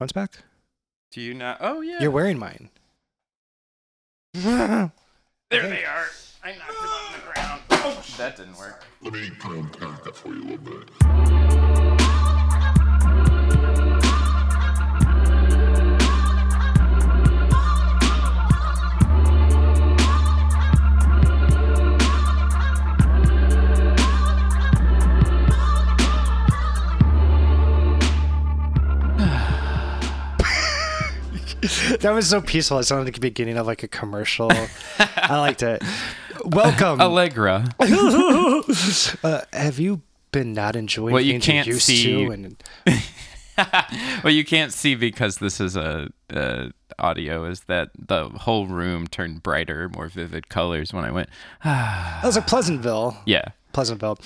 One's back. Do you not? Oh yeah. You're wearing mine. there they are. I knocked them on the ground. Oh, that didn't work. Let me kind of unpack that for you a little bit. that was so peaceful. It sounded like the beginning of like a commercial. I liked it. Welcome. Allegra. uh, have you been not enjoying Well, you can't used see-? And well, you can't see because this is a, a audio. Is that the whole room turned brighter, more vivid colors when I went? that was a Pleasantville. Yeah. Pleasantville.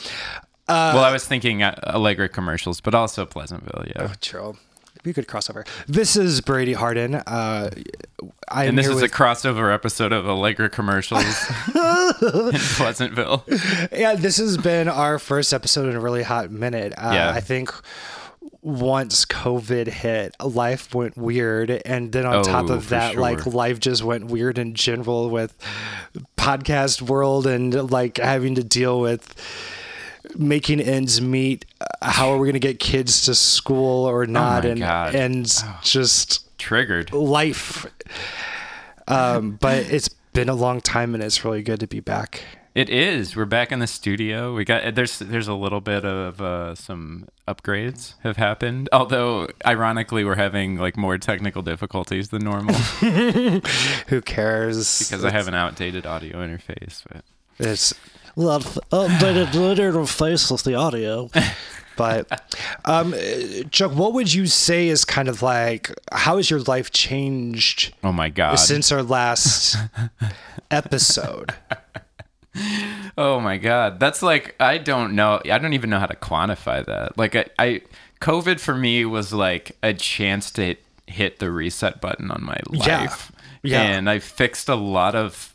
Uh, Well, I was thinking uh, Allegra commercials, but also Pleasantville. Yeah. oh, true. Be could crossover. This is Brady Harden. Uh, I am And this is with, a crossover episode of Allegra commercials in Pleasantville. yeah. This has been our first episode in a really hot minute. Uh, Yeah. I think once COVID hit, life went weird, and then on top Oh, of for that, like life just went weird in general with podcast world and like having to deal with making ends meet. Uh, How are we going to get kids to school or not? Oh and God. and just Triggered. life. Um, but it's been a long time, and it's really good to be back. It is. We're back in the studio. We got there's there's a little bit of uh, some upgrades have happened. Although ironically, we're having like more technical difficulties than normal Who cares? because I have an outdated audio interface. But It's Well, updated later interface with the audio. but um, Chuck, what would you say is kind of like how has your life changed oh my god! since our last episode? Oh my god, that's like I don't know. I don't even know how to quantify that. Like I, I COVID for me was like a chance to hit, hit the reset button on my life. Yeah. life. Yeah. And I fixed a lot of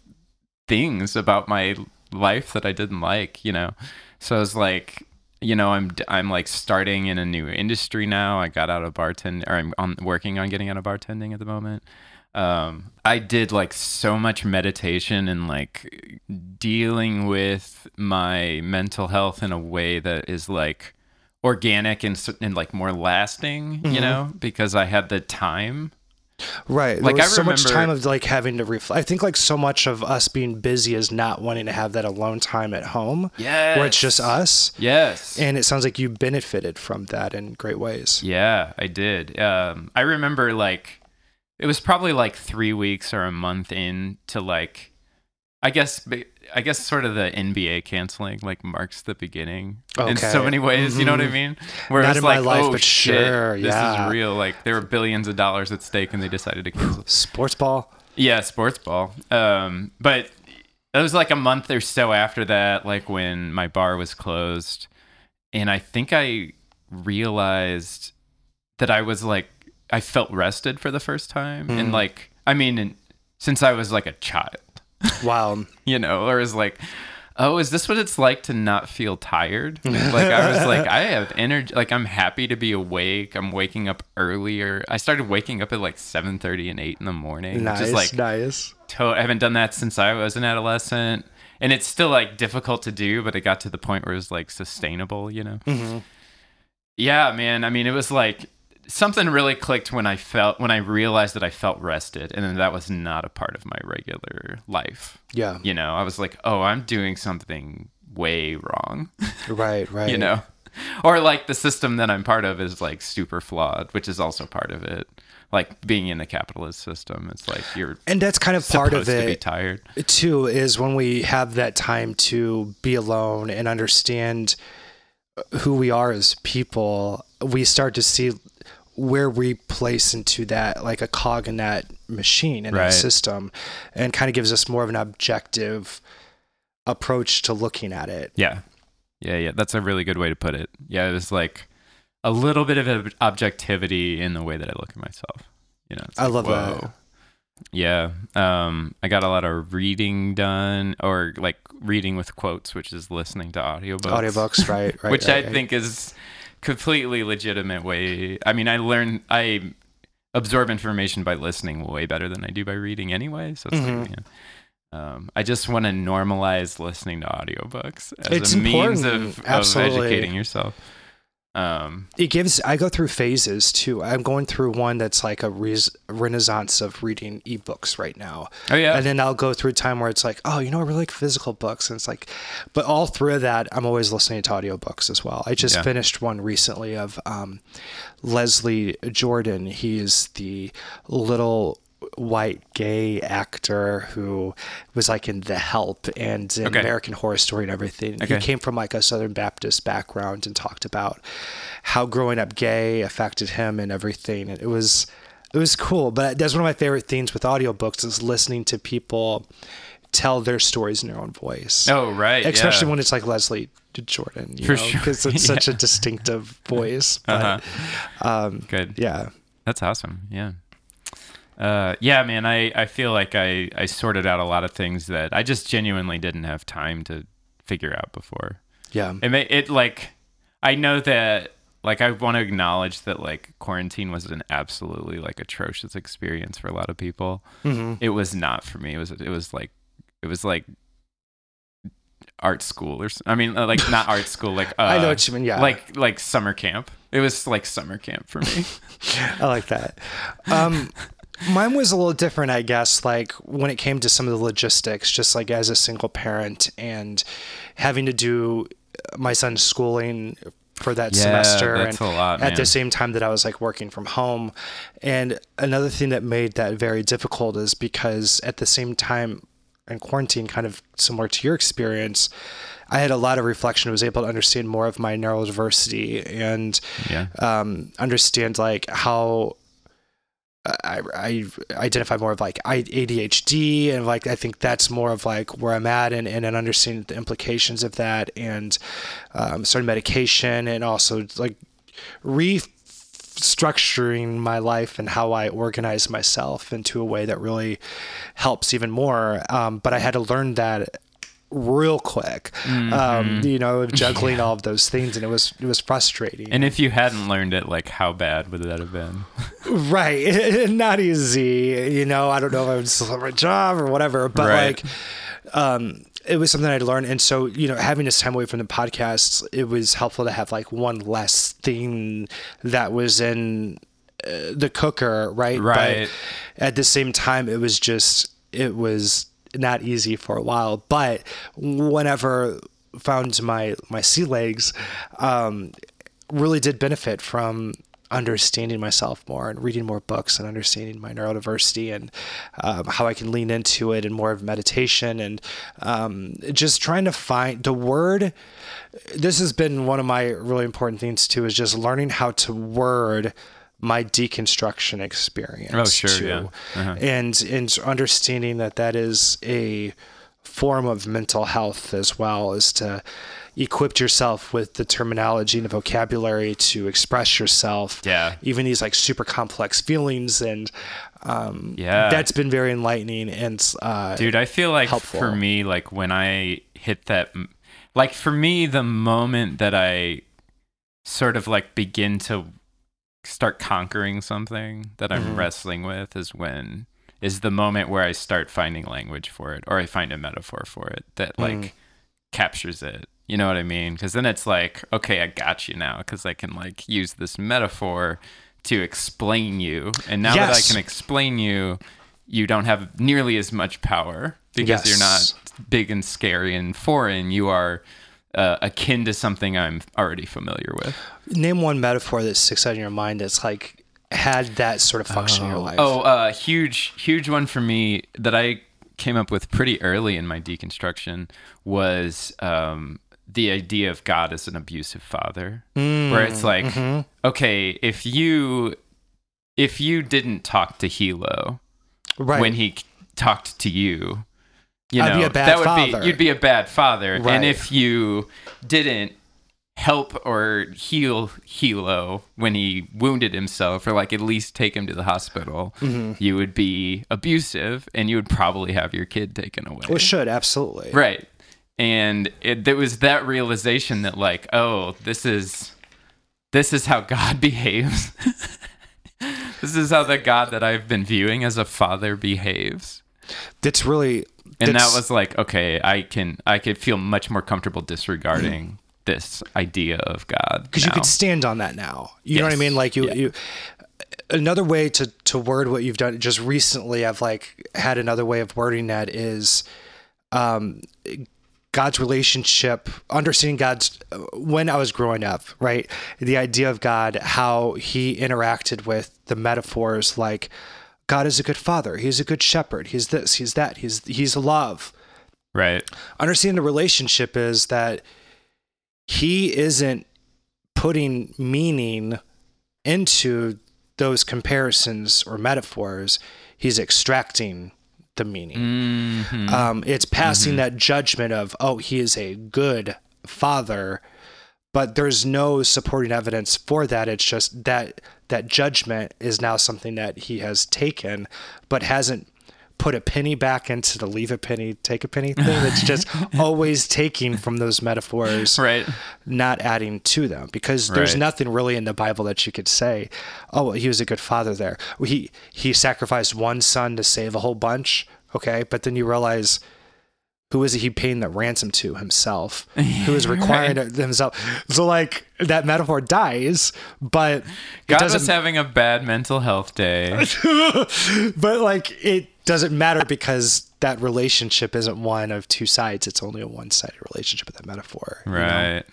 things about my life that I didn't like, you know. So it's like, you know, I'm I'm like starting in a new industry now. I got out of bartending, or I'm on, working on getting out of bartending at the moment. Um, I did like so much meditation and like dealing with my mental health in a way that is like organic and, and like more lasting, you know, because I had the time. Right. Like, there was I so much time of like having to reflect. I think like so much of us being busy is not wanting to have that alone time at home. Yeah. Where it's just us. Yes. And it sounds like you benefited from that in great ways. Yeah, I did. Um, I remember like it was probably like three weeks or a month in to like, I guess, I guess sort of the NBA canceling like marks the beginning in so many ways. You know what I mean? Where Not it's in my like, life, oh but shit, sure, this yeah. is real. Like there were billions of dollars at stake, and they decided to cancel. Sports ball. Yeah, sports ball. Um, but it was like a month or so after that, like when my bar was closed, and I think I realized that I was like I felt rested for the first time, and like I mean, since I was like a child, Wow. you know, or is like. Oh, is this what it's like to not feel tired? Like I was like, I have energy. Like I'm happy to be awake. I'm waking up earlier. I started waking up at like seven thirty and eight in the morning. Nice. Just like nice. to- I haven't done that since I was an adolescent, and it's still like difficult to do, but it got to the point where it was like sustainable, you know. Mm-hmm. Yeah, man. I mean, it was like something really clicked when I felt when I realized that I felt rested, and then that was not a part of my regular life. Yeah. You know, I was like, oh, I'm doing something way wrong, Right. Right. you know, or like the system that I'm part of is like super flawed, which is also part of it. Like being in the capitalist system, it's like you're And that's kind of part of to be it tired. too. Is when we have that time to be alone and understand who we are as people, we start to see where we place into that like a cog in that machine in Right. that system and kind of gives us more of an objective approach to looking at it Yeah. Yeah, yeah. That's a really good way to put it. Yeah, it was like a little bit of objectivity in the way that I look at myself. You know, it's I like, love that. Yeah. Um, I got a lot of reading done or like reading with quotes, which is listening to audiobooks. audiobooks right right which right, I right. think is completely legitimate way. I mean, I learn, I absorb information by listening way better than I do by reading anyway. So it's Mm-hmm. like, yeah. Um, I just want to normalize listening to audiobooks as It's a means of, of educating yourself. Um, it gives i go through phases too. I'm going through one that's like a res- renaissance of reading ebooks right now. Oh yeah, and then i'll go through a time where it's like oh you know i really like physical books. And it's like but all through that i'm always listening to audiobooks as well. I just Yeah. finished one recently of um, leslie jordan. He is the little white gay actor who was like in the help and in Okay. american horror story and everything Okay. he came from like a southern baptist background and talked about how growing up gay affected him and everything and it was it was cool but that's one of my favorite things with audiobooks is listening to people tell their stories in their own voice oh right, especially yeah. when it's like leslie jordan you For know sure. because it's such a distinctive voice but Uh-huh. um good. yeah That's awesome. Yeah. Uh, yeah, man, I, I feel like I, I sorted out a lot of things that I just genuinely didn't have time to figure out before. yeah It, it like, I know that, like, I want to acknowledge that, like, quarantine was an absolutely, like, atrocious experience for a lot of people. hmm It was not for me. It was, it was like, it was like art school or, I mean, uh, like, not art school, like, uh, i know what you mean yeah like, like summer camp. It was like summer camp for me. I like that. Um, mine was a little different, I guess. Like when it came to some of the logistics, just like as a single parent and having to do my son's schooling for that Yeah, semester, that's and a lot, at the same time that I was like working from home. And another thing that made that very difficult is because at the same time in quarantine, kind of similar to your experience. I had a lot of reflection. I was able to understand more of my neurodiversity and Yeah. um, understand like how I, I identify more of like ADHD and like I think that's more of like where I'm at and, and, and understanding the implications of that and um, starting medication and also like restructuring my life and how I organize myself into a way that really helps even more. Um, but I had to learn that real quick, um, you know, of juggling all of those things, and it was it was frustrating. And if you hadn't learned it, like how bad would that have been? right, not easy. You know, I don't know if I would still have my job or whatever, but Right. like, um, it was something I'd learned, and so you know, having this time away from the podcast, it was helpful to have like one less thing that was in uh, the cooker, right? Right. But at the same time, it was just it was not easy for a while. But whenever found my my sea legs, um, really did benefit from understanding myself more and reading more books and understanding my neurodiversity and um, how I can lean into it and more of meditation and um, just trying to find the word. This has been one of my really important things too, is just learning how to word my deconstruction experience. Oh, sure, too. yeah. Uh-huh. And and understanding that that is a form of mental health as well is to equip yourself with the terminology and the vocabulary to express yourself Yeah. even these like super complex feelings and um Yeah. that's been very enlightening and uh Dude, I feel like helpful. for me, like when I hit that, like for me, the moment that I sort of like begin to start conquering something that I'm Mhm. wrestling with is when is the moment where I start finding language for it or I find a metaphor for it that like Mm. captures it. You know what I mean? Because then it's like, okay, I got you now because I can like use this metaphor to explain you. And now that I can explain you, you don't have nearly as much power because you're not big and scary and foreign. You are uh, akin to something I'm already familiar with. name one metaphor that sticks out in your mind that's like had that sort of function in your life. Oh, uh, huge, huge one for me that I came up with pretty early in my deconstruction was um, the idea of God as an abusive father, where it's like, okay, if you if you didn't talk to Hilo right. when he talked to you, you I'd know be a bad that would father. be you'd be a bad father, Right. and if you didn't help or heal Hilo when he wounded himself, or like at least take him to the hospital, Mm-hmm. you would be abusive, and you would probably have your kid taken away. well should absolutely Right. And it there was that realization that like, oh, this is this is how God behaves. this is how the God that I've been viewing as a father behaves. That's really And that was like, okay, I can I could feel much more comfortable disregarding this idea of God. because you now. could stand on that now. You know what I mean? Like you, Yeah. you. Another way to to word what you've done just recently, I've like had another way of wording that is, um, God's relationship, understanding God's. When I was growing up, right, the idea of God, how He interacted with the metaphors like. God is a good father. He's a good shepherd. He's this. He's that. He's he's love right. understanding the relationship is that he isn't putting meaning into those comparisons or metaphors he's extracting the meaning Mhm. um, it's passing that judgment of oh he is a good father but there's no supporting evidence for that it's just that that judgment is now something that he has taken but hasn't put a penny back into the leave a penny take a penny thing it's just always taking from those metaphors Right. not adding to them because there's Right. nothing really in the Bible that you could say, oh, well, he was a good father there. He he sacrificed one son to save a whole bunch, okay? But then you realize who is he paying the ransom to himself? Who is requiring it himself? So like that metaphor dies, but it God doesn't was having a bad mental health day. but like it doesn't matter because that relationship isn't one of two sides. It's only a one-sided relationship with that metaphor. you know?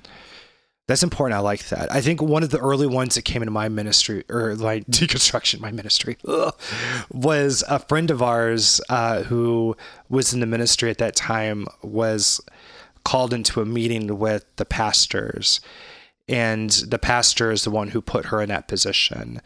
That's important. I like that. I think one of the early ones that came into my ministry or my deconstruction, my ministry, ugh, was a friend of ours uh, who was in the ministry at that time was called into a meeting with the pastors. And the pastor is the one who put her in that position.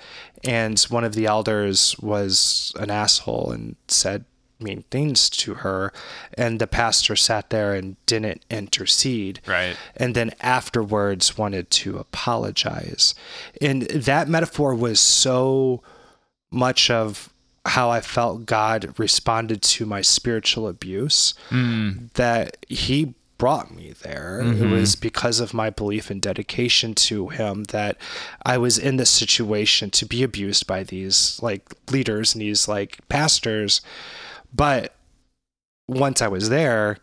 And one of the elders was an asshole and said mean things to her. And the pastor sat there and didn't intercede Right. and then afterwards wanted to apologize. And that metaphor was so much of how I felt God responded to my spiritual abuse mm. that he brought me there. It mm-hmm. was because of my belief and dedication to him that I was in this situation to be abused by these like leaders and these like pastors. But once I was there,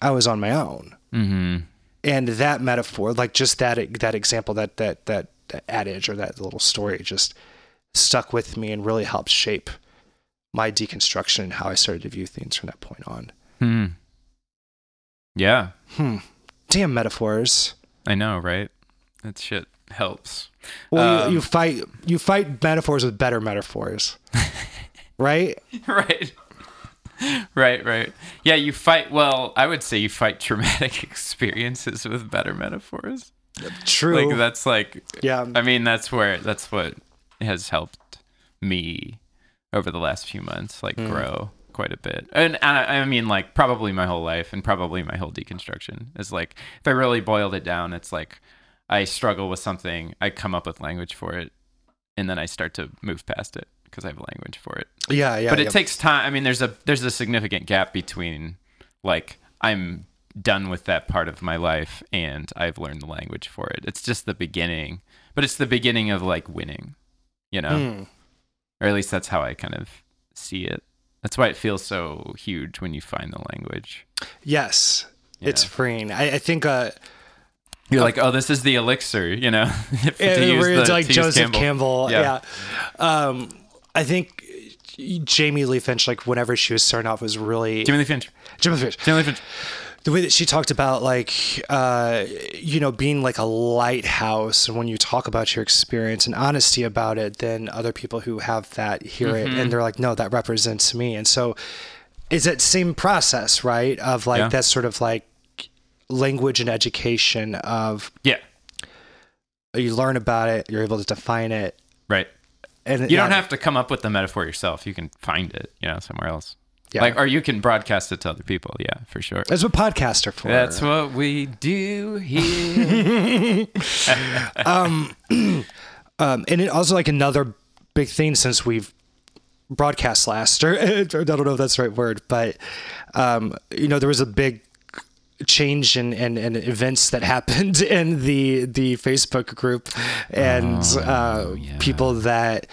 I was on my own Mm-hmm. and that metaphor like just that that example that that that, that adage or that little story just stuck with me and really helped shape my deconstruction and how i started to view things from that point on Hmm. Yeah, hmm damn metaphors I know, right? That shit helps. well Um, you, you fight you fight metaphors with better metaphors right right. Right, right. Yeah, you fight, well, I would say you fight traumatic experiences with better metaphors. true Like, that's like, yeah I mean, that's where, that's what has helped me over the last few months, like, mm. grow quite a bit. And I, I mean, like, probably my whole life and probably my whole deconstruction is like, if I really boiled it down, it's like I struggle with something, I come up with language for it, and then I start to move past it because I have language for it yeah yeah but it yeah. takes time. I mean, there's a there's a significant gap between like I'm done with that part of my life and I've learned the language for it. It's just the beginning, but it's the beginning of like winning, you know, Hmm. or at least that's how I kind of see it. That's why it feels so huge when you find the language. yes it's freeing I, I think uh You're like, oh, this is the elixir, you know. to Yeah, use it's the- like Joseph Campbell. Yeah. Yeah. Um, I think Jamie Lee Finch, like whenever she was starting off, was really Jamie Lee Finch. Jimmy Finch. Jimmy Lee Finch. The way that she talked about, like, uh, you know, being like a lighthouse, and when you talk about your experience and honesty about it, then other people who have that hear it, and they're like, no, that represents me. And so, is that same process, right? Of like Yeah. that sort of like language and education of Yeah. you learn about it, you're able to define it, Right. And You don't have to come up with the metaphor yourself. You can find it, you know, somewhere else. Yeah. Like, or you can broadcast it to other people. Yeah, for sure. That's what podcasts are for. That's what we do here. um, and it also like another big thing since we've broadcast last, or I don't know if that's the right word, but um, you know, there was a big change in, in, in events that happened in the the Facebook group and uh, Oh, yeah. people that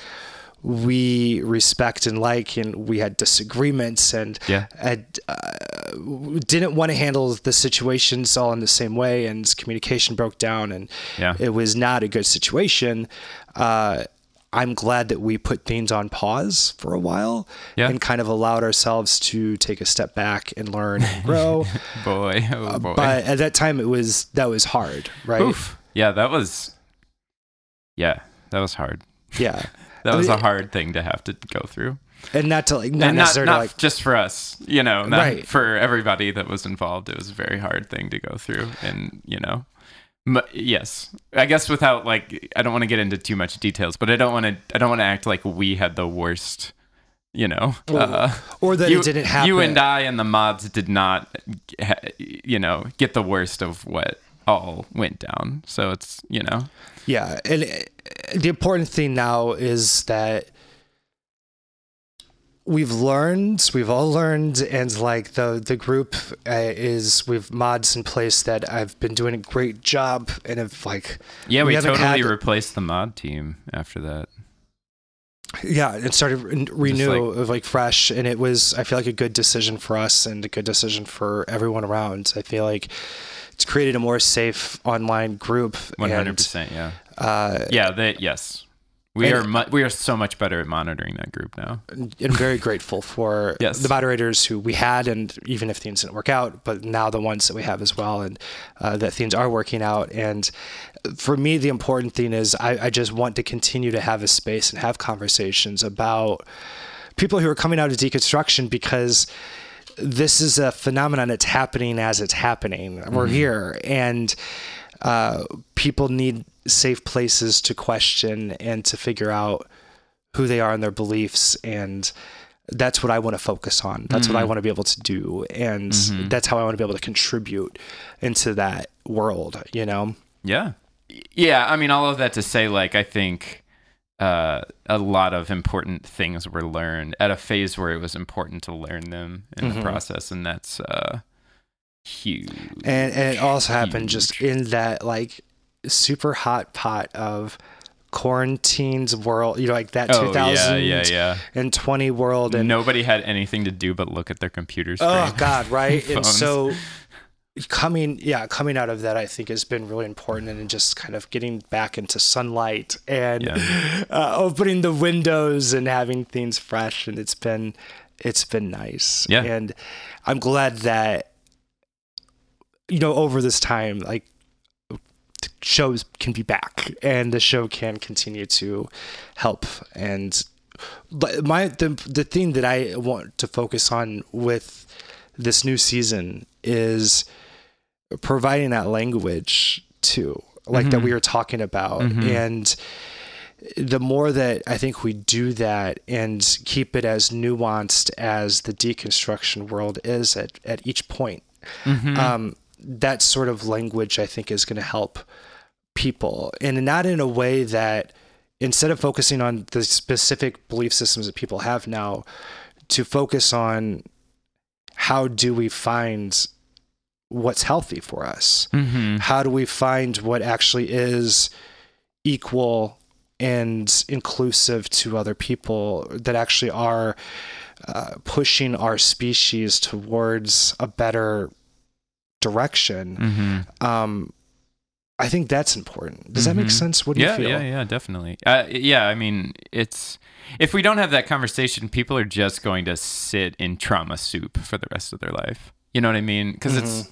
we respect and like, and we had disagreements and Yeah. uh, didn't want to handle the situations all in the same way, and communication broke down, and Yeah. it was not a good situation. Uh, I'm glad that we put things on pause for a while Yeah. and kind of allowed ourselves to take a step back and learn and grow. Boy, oh boy. Uh, but at that time, it was that was hard, right? Oof. Yeah, that was. Yeah, that was hard. Yeah, That I was mean, a hard thing to have to go through. and not to like not and not, not like just for us, you know, not Right. for everybody that was involved. It was a very hard thing to go through, and you know, yes, I guess without like, I don't want to get into too much details, but I don't want to, I don't want to act like we had the worst, you know, uh, or that you, it didn't happen. You and I and the mods did not, you know, get the worst of what all went down. So it's, you know, Yeah, and uh, the important thing now is that we've learned, we've all learned, and like the the group uh, is we've mods in place that I've been doing a great job, and have like yeah, we, haven't totally had- replaced the mod team after that. yeah, it started re- renew of like fresh, and it was I feel like a good decision for us and a good decision for everyone around. I feel like it's created a more safe online group. One hundred and, percent, yeah. Uh, Yeah, they yes. We And- are mu- we are so much better at monitoring that group now. and very grateful for Yes. the moderators who we had, and even if things didn't work out, but now the ones that we have as well, and uh, that things are working out. And for me, the important thing is I, I just want to continue to have a space and have conversations about people who are coming out of deconstruction because this is a phenomenon that's happening as it's happening. We're here, and uh, people need safe places to question and to figure out who they are and their beliefs and that's what I want to focus on. That's what I want to be able to do and that's how I want to be able to contribute into that world, you know. Yeah. Yeah, I mean all of that to say like I think uh, a lot of important things were learned at a phase where it was important to learn them in the process and that's uh huge. And and it also happened just in that like super hot pot of quarantines world, you know, like that Oh, 2000 yeah, yeah, yeah. and 20 world and Nobody had anything to do but look at their computers. Oh God, right? and so coming, yeah, coming out of that, I think has been really important, and just kind of getting back into sunlight and Yeah. uh, opening the windows and having things fresh, and it's been, it's been nice. Yeah. and I'm glad that you know over this time, like shows can be back and the show can continue to help. And my the the thing that I want to focus on with this new season is providing that language too like that mm-hmm. we were talking about. Mm-hmm. And the more that I think we do that and keep it as nuanced as the deconstruction world is at, at each point, mm-hmm. um, that sort of language I think is going to help people and not in a way that instead of focusing on the specific belief systems that people have now to focus on how do we find what's healthy for us Mm-hmm. how do we find what actually is equal and inclusive to other people that actually are uh, pushing our species towards a better direction Mm-hmm. um, I think that's important. Does that make sense? What do yeah, you feel? Yeah, yeah, definitely. Uh, yeah, I mean, it's if we don't have that conversation, people are just going to sit in trauma soup for the rest of their life. You know what I mean? Because it's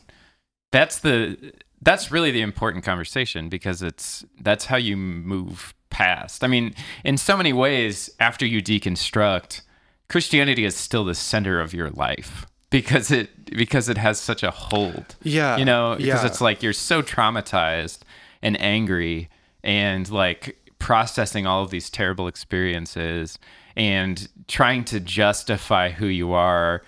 that's the that's really the important conversation because it's that's how you move past. I mean, in so many ways, after you deconstruct, Christianity is still the center of your life because it because it has such a hold Yeah, you know because yeah. it's like you're so traumatized and angry and like processing all of these terrible experiences and trying to justify who you are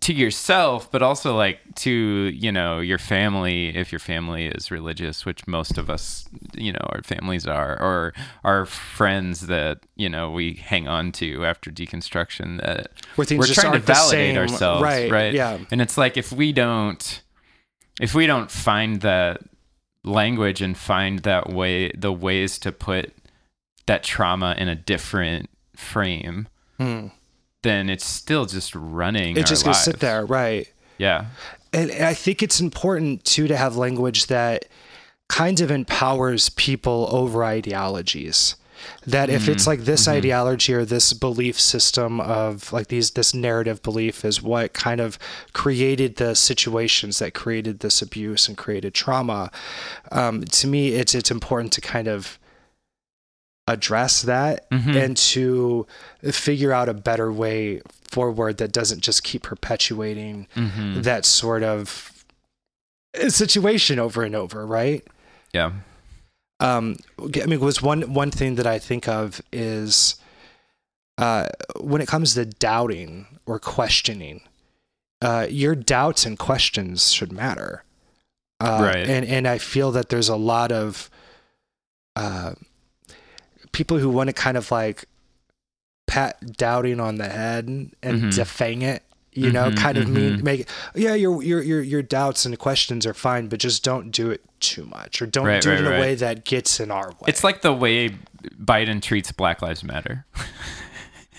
to yourself but also like to you know your family if your family is religious which most of us you know our families are or our friends that you know we hang on to after deconstruction that we're just trying to validate ourselves Right, right? yeah. and it's like if we don't if we don't find that language and find that way the ways to put that trauma in a different frame, then it's still just running. It's just gonna sit there, right? Yeah. and I think it's important too to have language that kind of empowers people over ideologies. That if it's like this ideology or this belief system of like these this narrative belief is what kind of created the situations that created this abuse and created trauma. Um, to me, it's it's important to kind of address that Mhm. and to figure out a better way forward that doesn't just keep perpetuating hmm that sort of situation over and over, right? Yeah. Um, I mean, was one one thing that I think of is uh, when it comes to doubting or questioning, uh, your doubts and questions should matter, uh, Right. And and I feel that there's a lot of uh, people who want to kind of like pat doubting on the head and Mhm. defang it. You know, Mhm, kind of mean mhm. make yeah your your your your doubts and questions are fine, but just don't do it too much or don't Right, do it right, in a way that gets in our way. It's like the way Biden treats Black Lives Matter.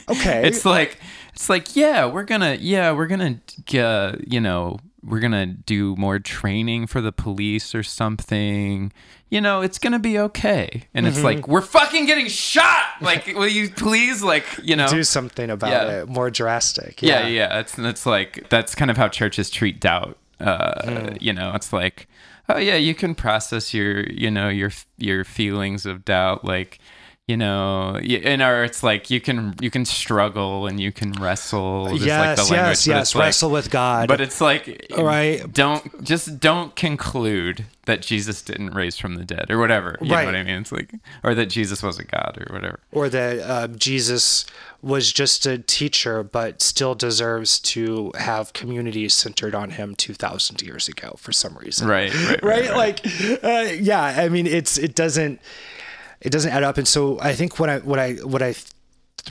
okay, It's like it's like yeah, we're gonna yeah we're gonna uh, you know we're gonna do more training for the police or something. You know, it's gonna be okay. And Mm-hmm. it's like we're fucking getting shot. Like, will you please like you know do something about Yeah. it more drastic. yeah, yeah. It's it's like that's kind of how churches treat doubt. Uh, Hmm. You know, it's like, oh yeah, you can process your you know your your feelings of doubt, like you know, in it's like you can you can struggle and you can wrestle. just Yes, like the language, yes, yes. like- Wrestle with God. But it's like, Right. Don't just don't conclude that Jesus didn't raise from the dead or whatever. You Right. know what I mean? It's like, or that Jesus wasn't God or whatever. or that uh, Jesus was just a teacher, but still deserves to have communities centered on him two thousand years ago for some reason. Right, right, right? Like, uh, yeah. I mean, it's it doesn't it doesn't add up, and so I think what I what I what I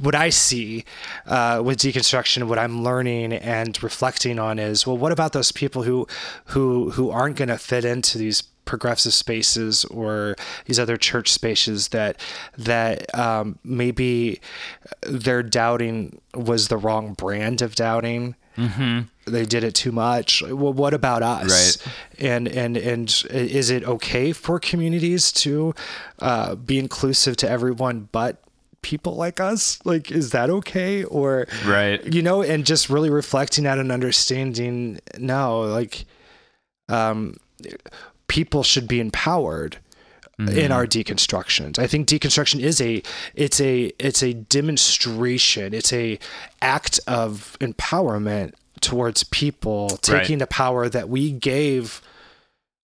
what I see uh, with deconstruction, what I'm learning and reflecting on is, well, what about those people who who who aren't going to fit into these progressive spaces or these other church spaces that that um, maybe their doubting was the wrong brand of doubting. Mm-hmm. They did it too much. Well, what about us? Right. And and and is it okay for communities to uh, be inclusive to everyone, but people like us? Like, is that okay? Or Right. you know, and just really reflecting at and understanding. No, like, um, people should be empowered in our deconstructions. I think deconstruction is a it's a it's a demonstration. It's a act of empowerment towards people taking the power that we gave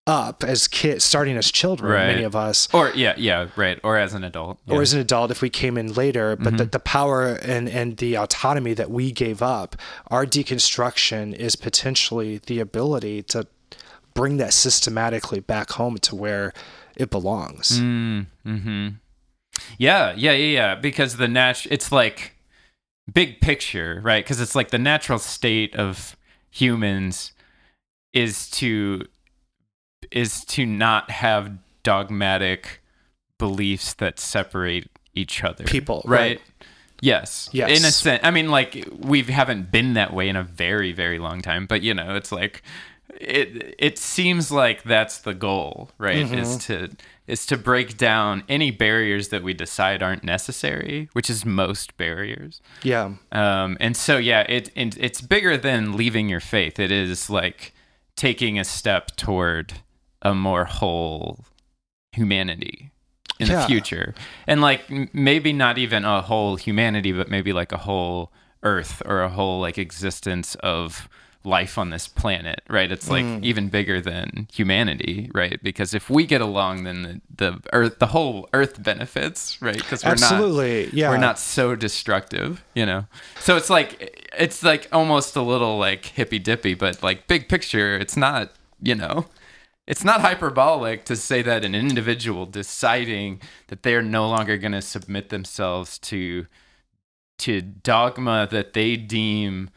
up as kids, starting as children, Right. many of us, Or yeah, yeah, right. Or as an adult. or as an adult if we came in later but Mm-hmm. the, the power and, and the autonomy that we gave up our deconstruction is potentially the ability to bring that systematically back home to where it belongs Mm, hmm Yeah, yeah, yeah, yeah. Because the nat it's like big picture, right? Because it's like the natural state of humans is to is to not have dogmatic beliefs that separate each other. People, right? right. Yes. Yes. In a sense, I mean, like we haven't been that way in a very, very long time. But you know, it's like it. It seems like that's the goal, right? Is mm-hmm. to is to break down any barriers that we decide aren't necessary, which is most barriers. yeah Um, and so yeah, it, it it's bigger than leaving your faith. It is like taking a step toward a more whole humanity in Yeah. the future, and like m- maybe not even a whole humanity, but maybe like a whole Earth or a whole like existence of life on this planet, right? It's like Mm. even bigger than humanity, right? Because if we get along, then the, the Earth, the whole Earth benefits, right? Because we're not yeah we're not so destructive, you know. So it's like it's like almost a little like hippy dippy, but like big picture, it's not, you know, it's not hyperbolic to say that an individual deciding that they are no longer going to submit themselves to to dogma that they deem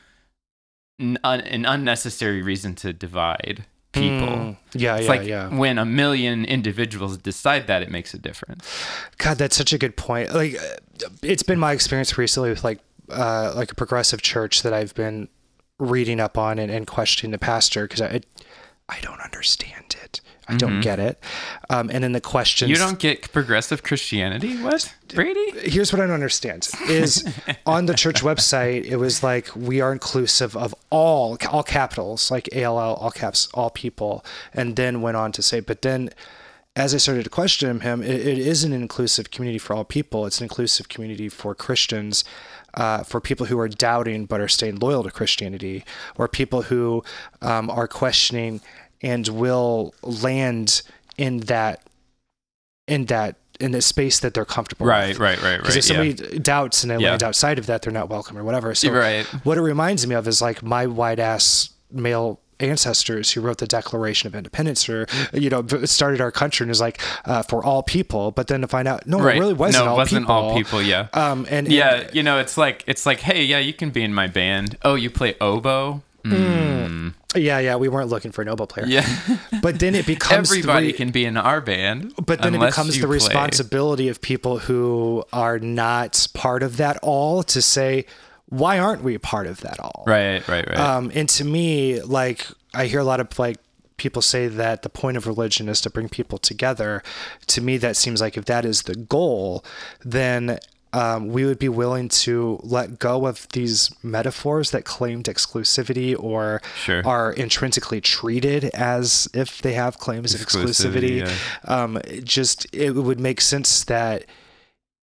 n- un- an unnecessary reason to divide people. Yeah, It's yeah, like yeah. when a million individuals decide that, it makes a difference. God, that's such a good point. Like, uh, it's been my experience recently with like, uh, like a progressive church that I've been reading up on and, and questioning the pastor because I, I don't understand it. I don't get it. Um, and then the questions. Mm-hmm. You don't get progressive Christianity? What? Brady? here's what I don't understand is on the church website it was like we are inclusive of all all capitals like ALL all caps all people and then went on to say but then as I started to question him it, it is an inclusive community for all people it's an inclusive community for Christians uh, for people who are doubting but are staying loyal to Christianity or people who um, are questioning and will land in that in that in the space that they're comfortable Right, with. right, right, Because right. if somebody yeah. doubts and they Yeah. land outside of that, they're not welcome or whatever. So Right. what it reminds me of is like my white ass male ancestors who wrote the Declaration of Independence or you know started our country and is like uh, for all people, but then to find out no, Right. it really wasn't no, all it wasn't people. all people. Yeah. Um, and and- yeah, you know, it's like it's like, hey, yeah, you can be in my band. Oh, you play oboe? Mm. Yeah, yeah, we weren't looking for a Nobel player. Yeah. But then it becomes the Everybody re- can be in our band. But then it becomes the play. responsibility of people who are not part of that all to say, why aren't we part of that all? Right, right, right. Um, and to me, like I hear a lot of like people say that the point of religion is to bring people together. To me, that seems like if that is the goal, then um, we would be willing to let go of these metaphors that claimed exclusivity or Sure. are intrinsically treated as if they have claims of Exclusivity, exclusivity. Um, just it would make sense that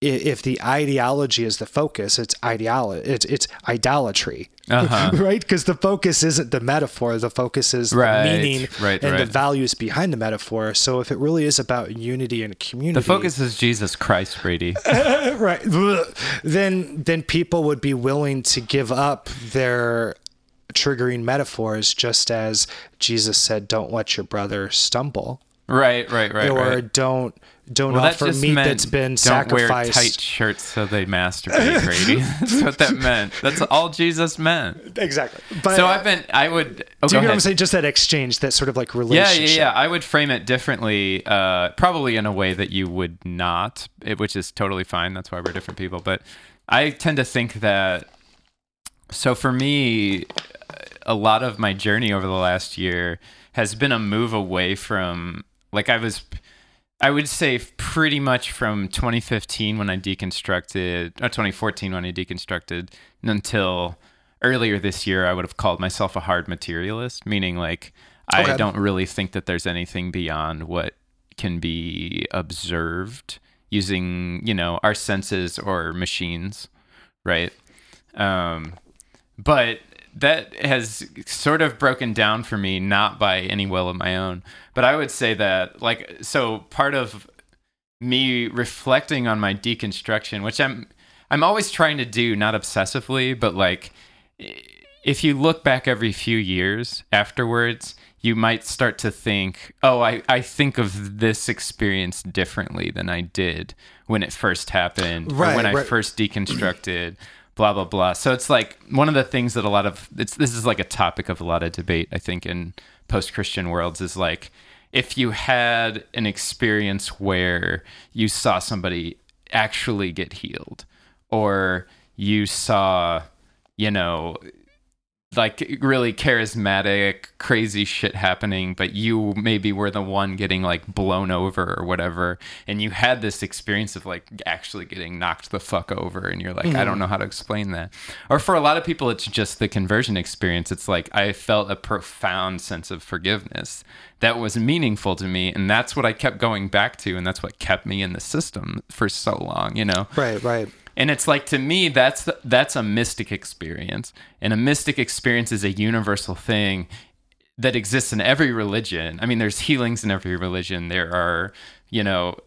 if the ideology is the focus, it's ideolo- it's it's idolatry, Uh-huh. right? Because the focus isn't the metaphor; the focus is Right, the meaning right, and the values behind the metaphor. So if it really is about unity and community, the focus is Jesus Christ, Brady. right? Then then people would be willing to give up their triggering metaphors, just as Jesus said, "Don't let your brother stumble," right, right, right, or right. don't don't Well, that offer just meat that's been don't wear tight shirts so they masturbate, Brady. That's what that meant. That's all Jesus meant. Exactly. But so I've been, I would. Oh, do you know what I'm saying? Just that exchange, that sort of like Yeah, relationship. yeah, yeah. I would frame it differently, uh, probably in a way that you would not, which is totally fine. That's why we're different people. But I tend to think that. So for me, a lot of my journey over the last year has been a move away from like I was. I would say pretty much from 2015 when I deconstructed, or 2014 when I deconstructed, until earlier this year, I would have called myself a hard materialist, meaning like I don't really think that there's anything beyond what can be observed using, you know, our senses or machines, right? Um, but that has sort of broken down for me, not by any will of my own. But I would say that, like, so part of me reflecting on my deconstruction, which I'm, I'm always trying to do, not obsessively, but like, if you look back every few years afterwards, you might start to think, oh, I, I think of this experience differently than I did when it first happened, or Right, when I first deconstructed, blah blah blah. So it's like one of the things that a lot of it's this is like a topic of a lot of debate, I think, in post Christian worlds is like if you had an experience where you saw somebody actually get healed, or you saw, you know, like really charismatic, crazy shit happening, but you maybe were the one getting like blown over or whatever, and you had this experience of like actually getting knocked the fuck over, and you're like, I don't mm-hmm. know how to explain that. Or for a lot of people, it's just the conversion experience. It's like I felt a profound sense of forgiveness that was meaningful to me, and that's what I kept going back to, and that's what kept me in the system for so long, you know? Right, right. And it's like to me that's that's a mystic experience. And a mystic experience is a universal thing that exists in every religion. I mean there's healings in every religion. There are, you know,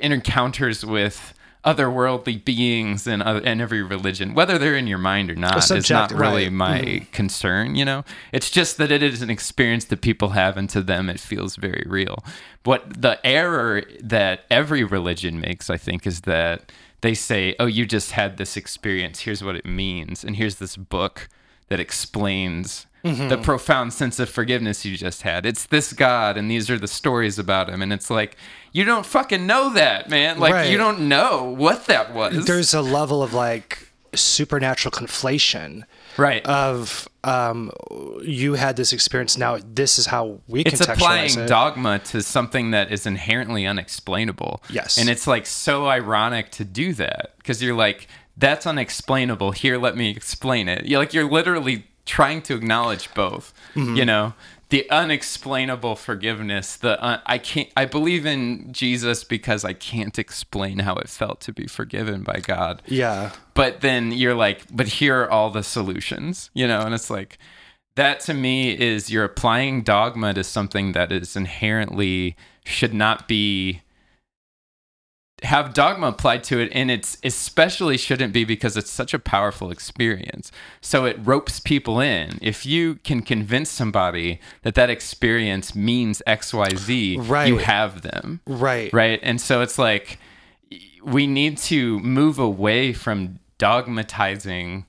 encounters with otherworldly beings and other, in every religion, whether they're in your mind or not, is not really right. my mm-hmm. concern, you know? It's just that it is an experience that people have, and to them it feels very real. What the error that every religion makes, I think, is that they say, oh, you just had this experience. Here's what it means. And here's this book that explains the profound sense of forgiveness you just had. It's this God, and these are the stories about him. And it's like, you don't fucking know that, man. Like, Right. you don't know what that was. There's a level of like supernatural conflation right. of um, you had this experience. Now this is how we it's applying it. dogma to something that is inherently unexplainable. Yes. And it's like so ironic to do that because you're like, that's unexplainable. Here, let me explain it. You're like, you're literally trying to acknowledge both, Mm-hmm. you know? The unexplainable forgiveness. The uh, I can't. I believe in Jesus because I can't explain how it felt to be forgiven by God yeah, but then you're like but here are all the solutions you know and it's like that to me is you're applying dogma to something that is inherently should not be have dogma applied to it and it's especially shouldn't be because it's such a powerful experience. So it ropes people in. If you can convince somebody that that experience means xyz you have them. Right, right? And so it's like we need to move away from dogmatizing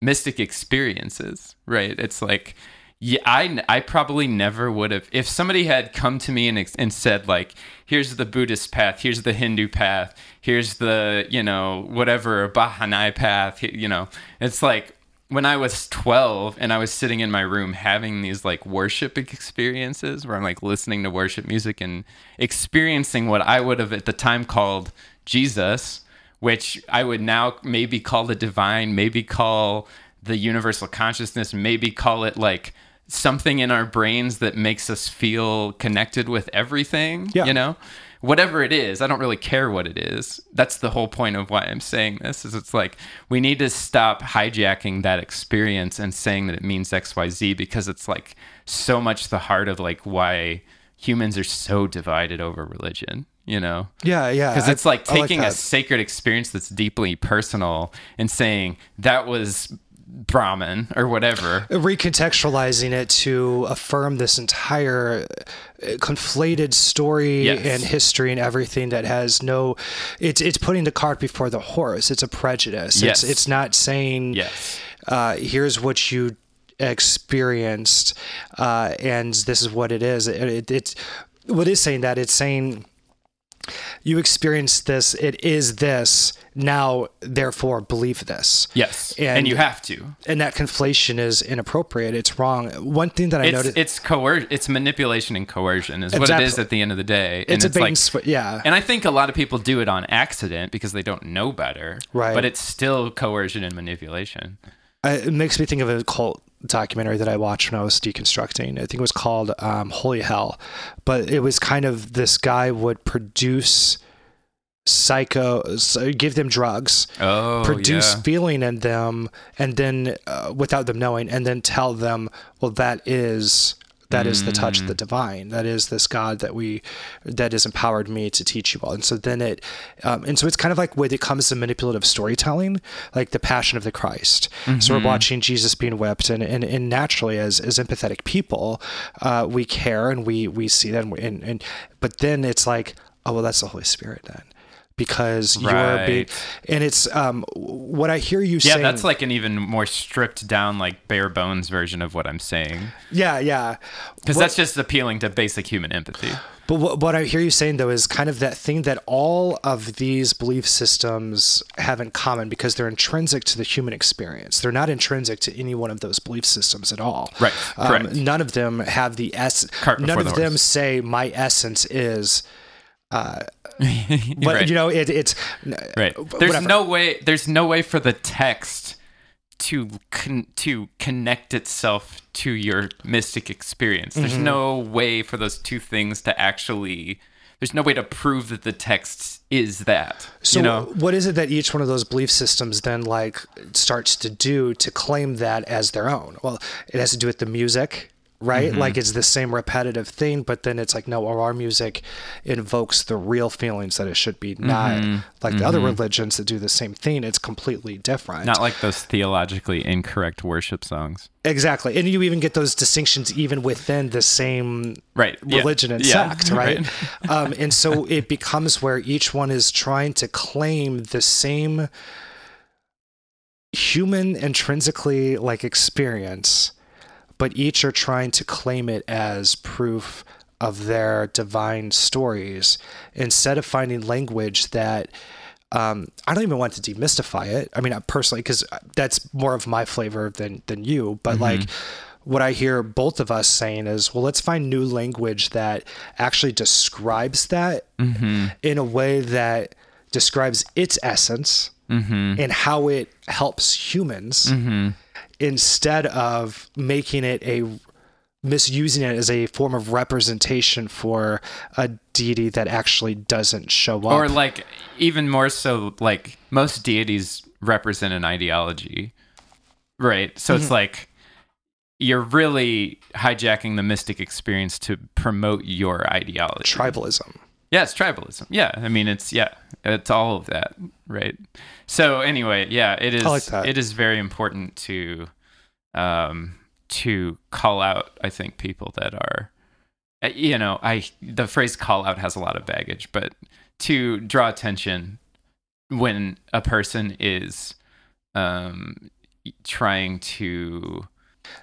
mystic experiences right? It's like yeah i i probably never would have if somebody had come to me and, and said like here's the buddhist path here's the hindu path here's the you know whatever bahanai path you know. It's like when I was 12 and I was sitting in my room having these like worship experiences where I'm like listening to worship music and experiencing what I would have at the time called Jesus, which I would now maybe call the divine, maybe call the universal consciousness, maybe call it like something in our brains that makes us feel connected with everything, Yeah. you know? Whatever it is, I don't really care what it is. That's the whole point of why I'm saying this is it's like we need to stop hijacking that experience and saying that it means XYZ because it's like so much the heart of like why humans are so divided over religion, you know? yeah, yeah. because it's like taking a sacred experience that's deeply personal and saying that was Brahman or whatever. recontextualizing it to affirm this entire uh, conflated story Yes. and history and everything that has no it's it's putting the cart before the horse it's a prejudice Yes. it's it's not saying Yes. uh, here's what you experienced uh, and this is what it is it, it, it's what is saying that it's saying you experienced this it is this now therefore believe this Yes. And, And- you have to. and that conflation is inappropriate. It's wrong. One thing that I It's noticed, it's coercion it's manipulation and coercion is what it is at the end of the day. And it's, a bait like switch. Yeah, and I think a lot of people do it on accident because they don't know better. Right. But it's still coercion and manipulation. Uh, it makes me think of a cult documentary that I watched when I was deconstructing. I think it was called um, Holy Hell, but it was kind of this guy would produce psycho, give them drugs, Oh, produce yeah. feeling in them, and then uh, without them knowing, and then tell them, well, that is. That is the touch of Mm. the divine. That is this God that we, that has empowered me to teach you all. And so then it, um, and so it's kind of like when it comes to manipulative storytelling, like the Passion of the Christ. So Mm-hmm. we're watching Jesus being whipped, and and, and naturally, as as empathetic people, uh, we care and we we see that, and, and and but then it's like, oh well, that's the Holy Spirit then. Because you're being, and it's um, what I hear you Yeah, saying. that's like an even more stripped down, like bare bones version of what I'm saying. yeah, yeah. Because that's just appealing to basic human empathy. But what, what I hear you saying though is kind of that thing that all of these belief systems have in common because they're intrinsic to the human experience. They're not intrinsic to any one of those belief systems at all. Right, Um, correct. none of them have the essence. None of the them say my essence is. But right. you know, it, it's right. uh, There's whatever. no way. There's no way for the text to con- to connect itself to your mystic experience. There's Mm-hmm. no way for those two things to actually. There's no way to prove that the text is that. So you know. what is it that each one of those belief systems then like starts to do to claim that as their own? Well, it has to do with the music, right? Mm-hmm. Like it's the same repetitive thing, but then it's like no, our music invokes the real feelings that it should be, not Mm-hmm. like the other religions that do the same thing. It's completely different. Not like those theologically incorrect worship songs. exactly, and you even get those distinctions even within the same Right. yeah, religion and yeah, sect, right? um, and so it becomes where each one is trying to claim the same human intrinsically like experience, but each are trying to claim it as proof of their divine stories instead of finding language that um, I don't even want to demystify it. I mean, personally, because that's more of my flavor than than you. But mm-hmm. like, what I hear both of us saying is, well, let's find new language that actually describes that mm-hmm. in a way that describes its essence mm-hmm. and how it helps humans, instead of making it a misusing it as a form of representation for a deity that actually doesn't show up. or like even more so like most deities represent an ideology right so Mm-hmm. it's like you're really hijacking the mystic experience to promote your ideology tribalism. Yeah it's tribalism yeah i mean it's yeah it's all of that right so anyway yeah it is. Like it is very important to um to call out i think people that are uh, you know i the phrase call out has a lot of baggage but to draw attention when a person is um trying to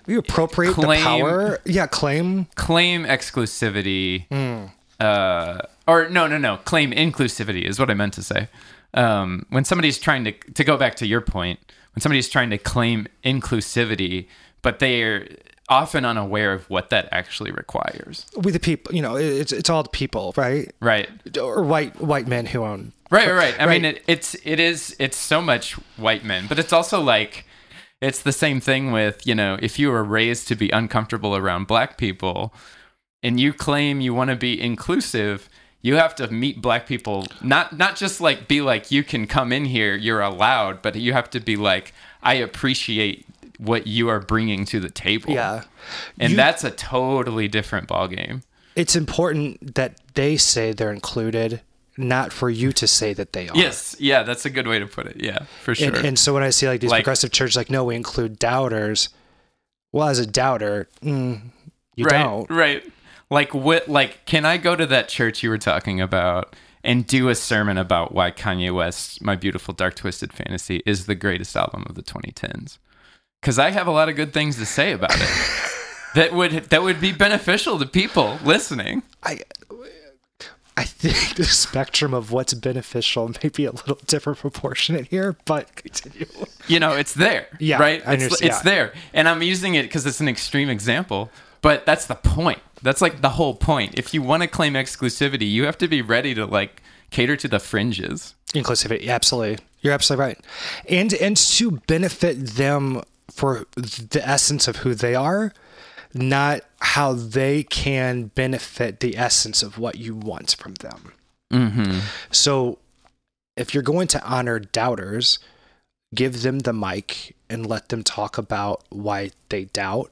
You appropriate Claim- the power. Yeah, claim. claim exclusivity Hmm. uh or no no no claim inclusivity is what i meant to say um when somebody's trying to to go back to your point when somebody's trying to claim inclusivity but they're often unaware of what that actually requires With the people, you know, it's it's all the people, right? right Or white white men who own. Right, right, right. I mean, it, it's it is it's so much white men, but it's also like it's the same thing with you know if you were raised to be uncomfortable around black people, and you claim you want to be inclusive, you have to meet black people not not just like be like you can come in here, you're allowed, but you have to be like I appreciate what you are bringing to the table. Yeah, and You- that's a totally different ballgame. it's important that they say they're included, not for you to say that they are. Yes, yeah, that's a good way to put it. Yeah, for sure. And, and so when I see like these Like- progressive churches, like, no, we include doubters. Well, as a doubter, mm, you right, don't. Right. Like what like can I go to that church you were talking about and do a sermon about why Kanye West's My Beautiful Dark Twisted Fantasy is the greatest album of the 2010s? Cuz I have a lot of good things to say about it. that would that would be beneficial to people listening. I I think the spectrum of what's beneficial may be a little different proportionate here, but continue. You know, it's there. Yeah, Right? It's, it's there. And I'm using it cuz it's an extreme example, but that's the point. That's like the whole point. If you want to claim exclusivity, you have to be ready to like cater to the fringes. Inclusivity, absolutely. You're absolutely right. And and to benefit them for the essence of who they are, not how they can benefit the essence of what you want from them. Mhm. So if you're going to honor doubters, give them the mic and let them talk about why they doubt.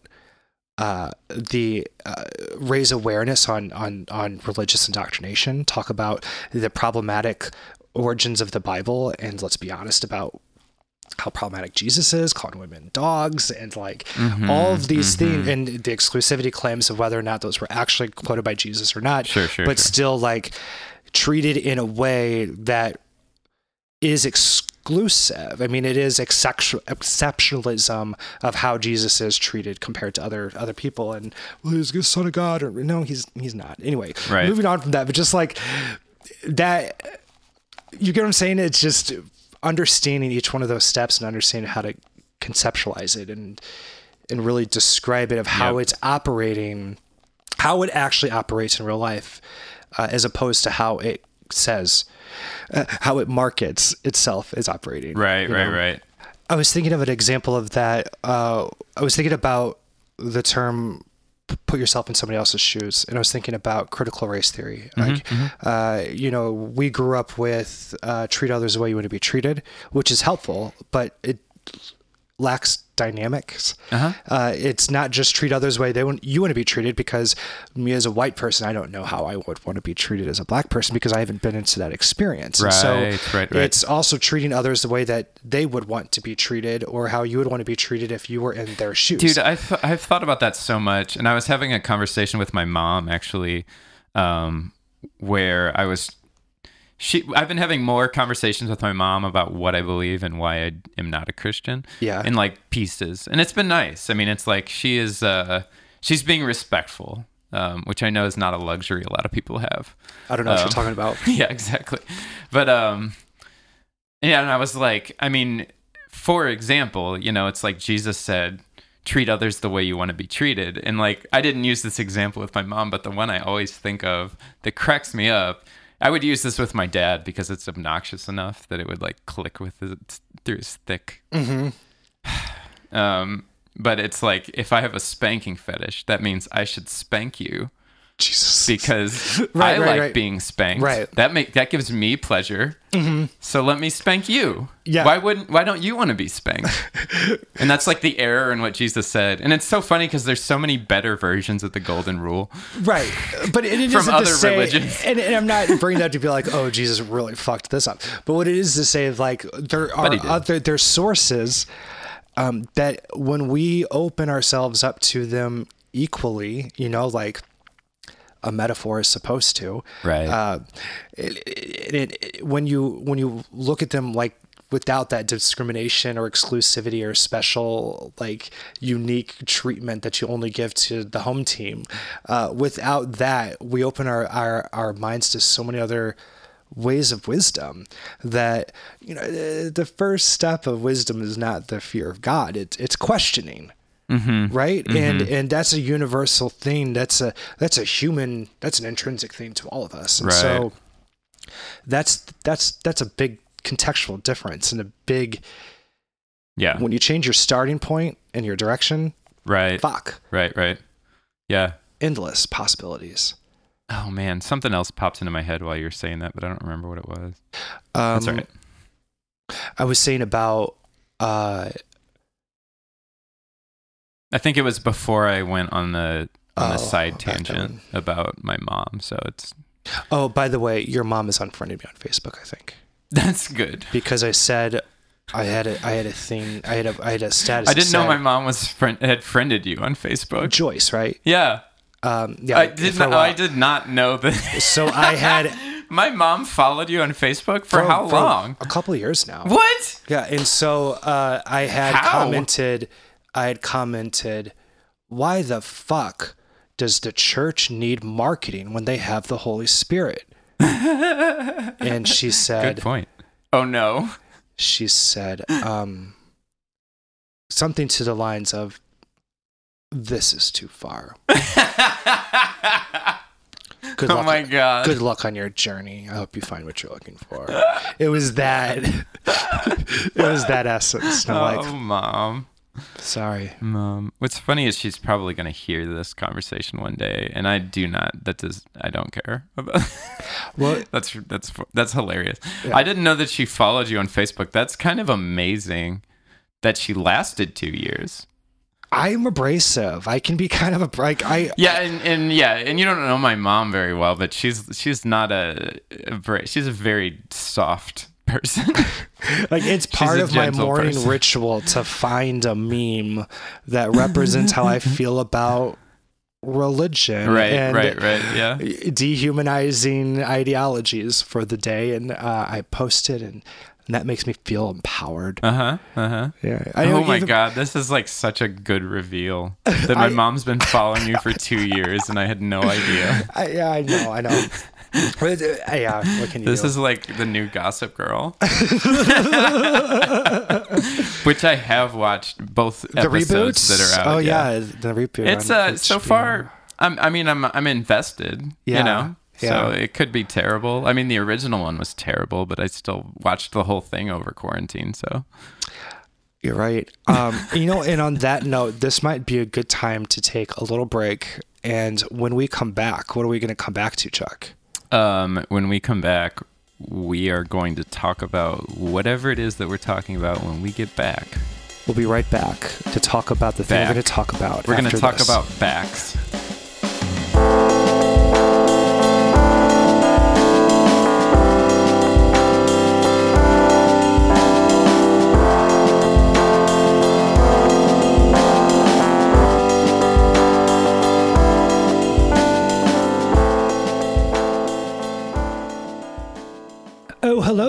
Uh, the uh, raise awareness on on on religious indoctrination. Talk about the problematic origins of the Bible, and let's be honest about how problematic Jesus is, calling women dogs, and like Mm-hmm, all of these things, and the exclusivity claims of whether or not those were actually quoted by Jesus or not. Sure, sure, But sure. still, like treated in a way that is exclusive. I mean, it is exceptionalism of how Jesus is treated compared to other other people. And well, he's the son of God, or no, he's he's not. Anyway, Right. moving on from that, but just like that, you get what I'm saying? It's just understanding each one of those steps and understanding how to conceptualize it and and really describe it of how Yep. it's operating, how it actually operates in real life, uh, as opposed to how it says, uh, how it markets itself as operating. Right, right, know? right. I was thinking of an example of that. Uh, I was thinking about the term put yourself in somebody else's shoes and i was thinking about critical race theory like uh, you know we grew up with uh, treat others the way you want to be treated which is helpful but it lacks dynamics Uh-huh. uh, it's not just treat others the way they want you want to be treated because me as a white person i don't know how i would want to be treated as a black person because i haven't been into that experience And so Right, right, right. it's also treating others the way that they would want to be treated or how you would want to be treated if you were in their shoes Dude, I've I've thought about that so much, and I was having a conversation with my mom actually, um, where I was, she I've been having more conversations with my mom about what I believe and why I am not a Christian. Yeah. In like pieces. And it's been nice. I mean, it's like she is uh she's being respectful. Um, which I know is not a luxury a lot of people have. I don't know what Um, you're talking about. yeah, exactly. But um yeah, and I was like, I mean, for example, you know, it's like Jesus said, treat others the way you want to be treated. And like I didn't use this example with my mom, but the one I always think of that cracks me up, I would use this with my dad because it's obnoxious enough that it would like click with it through his thick. Mm-hmm. Um but it's like if I have a spanking fetish, that means I should spank you Jesus. because Right, I right, like right. being spanked. Right. That make that gives me pleasure. So let me spank you. Yeah. Why wouldn't? Why don't you want to be spanked? and that's like the error in what Jesus said. And it's so funny because there's so many better versions of the golden rule. Right, but it, it From isn't other to say, religions. and, and I'm not bringing that to be like, oh, Jesus really fucked this up. But what it is to say, like, there are he did. other there's sources um, that when we open ourselves up to them equally, you know, like a metaphor is supposed to, Right. Uh, it, it, it, when you when you look at them like without that discrimination or exclusivity or special like unique treatment that you only give to the home team uh, without that we open our, our our minds to so many other ways of wisdom that you know the the first step of wisdom is not the fear of god. It's it's questioning right and and that's a universal thing that's a that's a human that's an intrinsic thing to all of us and Right. so that's that's that's a big contextual difference and a big Yeah. when you change your starting point and your direction Right. fuck Right. Right. Yeah. endless possibilities Oh man, something else popped into my head while you're saying that, but I don't remember what it was. um, That's all right. i was saying about uh I think it was before I went on the on the Oh, side tangent about my mom. So it's oh by the way your mom has unfriended me on facebook i think that's good. because i said i had a i had a thing i had a i had a status I didn't know my mom was friend had friended you on Facebook. joyce right Yeah. um yeah I did not. I did not know that. so i had My mom followed you on Facebook for, how for long? a couple years now What? Yeah, and so uh, I had How? commented, I had commented, why the fuck does the church need marketing when they have the Holy Spirit? and she said, Good said, point. Oh no. she said, um, something to the lines of, "This is too far. Good oh luck. my god. Good luck on your journey. I hope you find what you're looking for." It was that. it was that essence. And oh, like, mom. Sorry. Mom. What's funny is she's probably going to hear this conversation one day, and I do not. That does. I don't care about. Well, that's that's that's hilarious. Yeah. I didn't know that she followed you on Facebook. That's kind of amazing that she lasted two years. I'm abrasive. I can be kind of a like I Yeah, and, and yeah, and you don't know my mom very well, but she's she's not a, a she's a very soft person. like it's part of my morning person. ritual to find a meme that represents how I feel about religion right, and right, right. Yeah. dehumanizing ideologies for the day and uh, I post it and, and that makes me feel empowered. Uh huh. Uh huh. Yeah. I Oh my even- god, this is like such a good reveal that my I- mom's been following you for two years and I had no idea. I, yeah, I know, I know. Yeah, what can you This do? is like the new Gossip Girl, which I have watched both the episodes reboots that are out. Oh yeah, the reboot. it's on uh so HBO. far. I'm, I mean, I'm I'm invested. Yeah, You know, yeah. so it could be terrible. I mean, the original one was terrible, but I still watched the whole thing over quarantine. So You're right. Um, you know, and on that note, this might be a good time to take a little break. And when we come back, what are we going to come back to, Chuck? Um, when we come back, we are going to talk about whatever it is that we're talking about when we get back. We'll be right back to talk about the thing Back. we're going to talk about. We're going to talk this. about backs.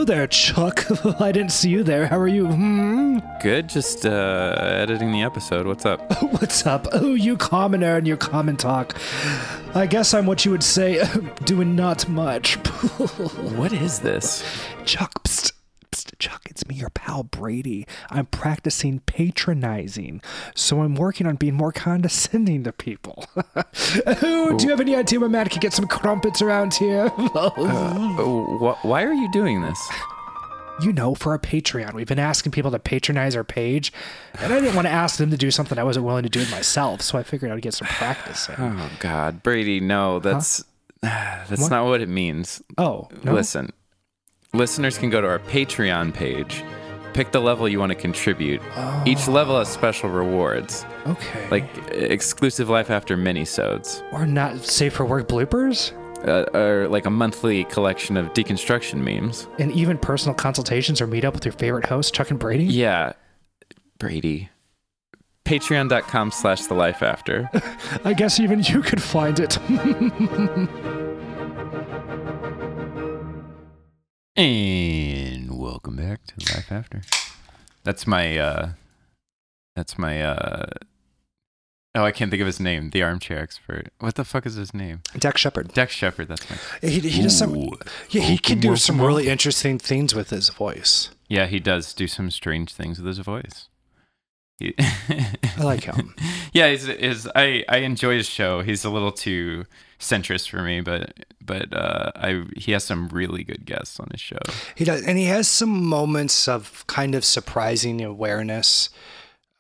Hello there, Chuck. I didn't see you there. How are you? Hmm? Good. Just uh, editing the episode. What's up? What's up? Oh, you commoner and your common talk. I guess I'm what you would say, doing not much. what is this? Chuck, Chuck, it's me, your pal Brady. I'm practicing patronizing, so I'm working on being more condescending to people. oh, do you have any idea where Matt could get some crumpets around here? Oh, wh- why are you doing this? you know, for our Patreon, we've been asking people to patronize our page, and I didn't want to ask them to do something I wasn't willing to do it myself, so I figured I'd get some practice in. Oh God, Brady, no, that's that's What? not what it means. Oh, no? Listen, listeners can go to our Patreon page, pick the level you want to contribute. Each level has special rewards, Okay. like exclusive life after minisodes, or not safe for work bloopers, uh, or like a monthly collection of deconstruction memes. and even personal consultations or meet up with your favorite host, Chuck and Brady. Yeah, Brady. Patreon.com slash the life after. I guess even you could find it. And welcome back to Life After. That's my uh that's my uh Oh, I can't think of his name. The armchair expert. What the fuck is his name? Dax Shepard. Dax Shepard, that's my He, he does some. Yeah, he can do some really interesting things with his voice. Yeah, he does do some strange things with his voice. He- I like him. yeah, he's, he's I I enjoy his show. He's a little too centrist for me, but but uh I he has some really good guests on his show. He does, and he has some moments of kind of surprising awareness,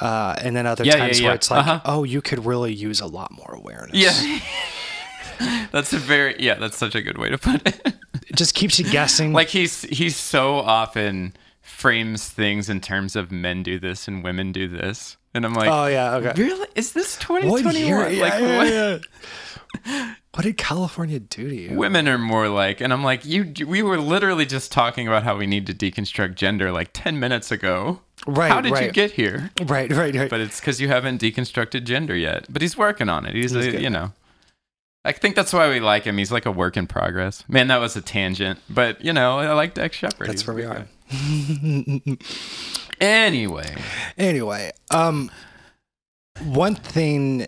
uh, and then other Yeah, times yeah. where it's like, Uh-huh. oh, you could really use a lot more awareness. Yeah. that's a very yeah, that's such a good way to put it. it just keeps you guessing. like he's he's so often frames things in terms of men do this and women do this. And I'm like, oh yeah, okay. really? Is this What 2021? year? Like Yeah, yeah, what? What did California do to you? Women are more like, and I'm like, you. We were literally just talking about how we need to deconstruct gender like 10 minutes ago. Right, How did you get here? Right, right, right. But it's because you haven't deconstructed gender yet. But he's working on it. He's, a, you know. I think that's why we like him. He's like a work in progress. Man, that was a tangent. But you know, I like Dax Shepard. That's He's where we are. Anyway, Anyway, um, one thing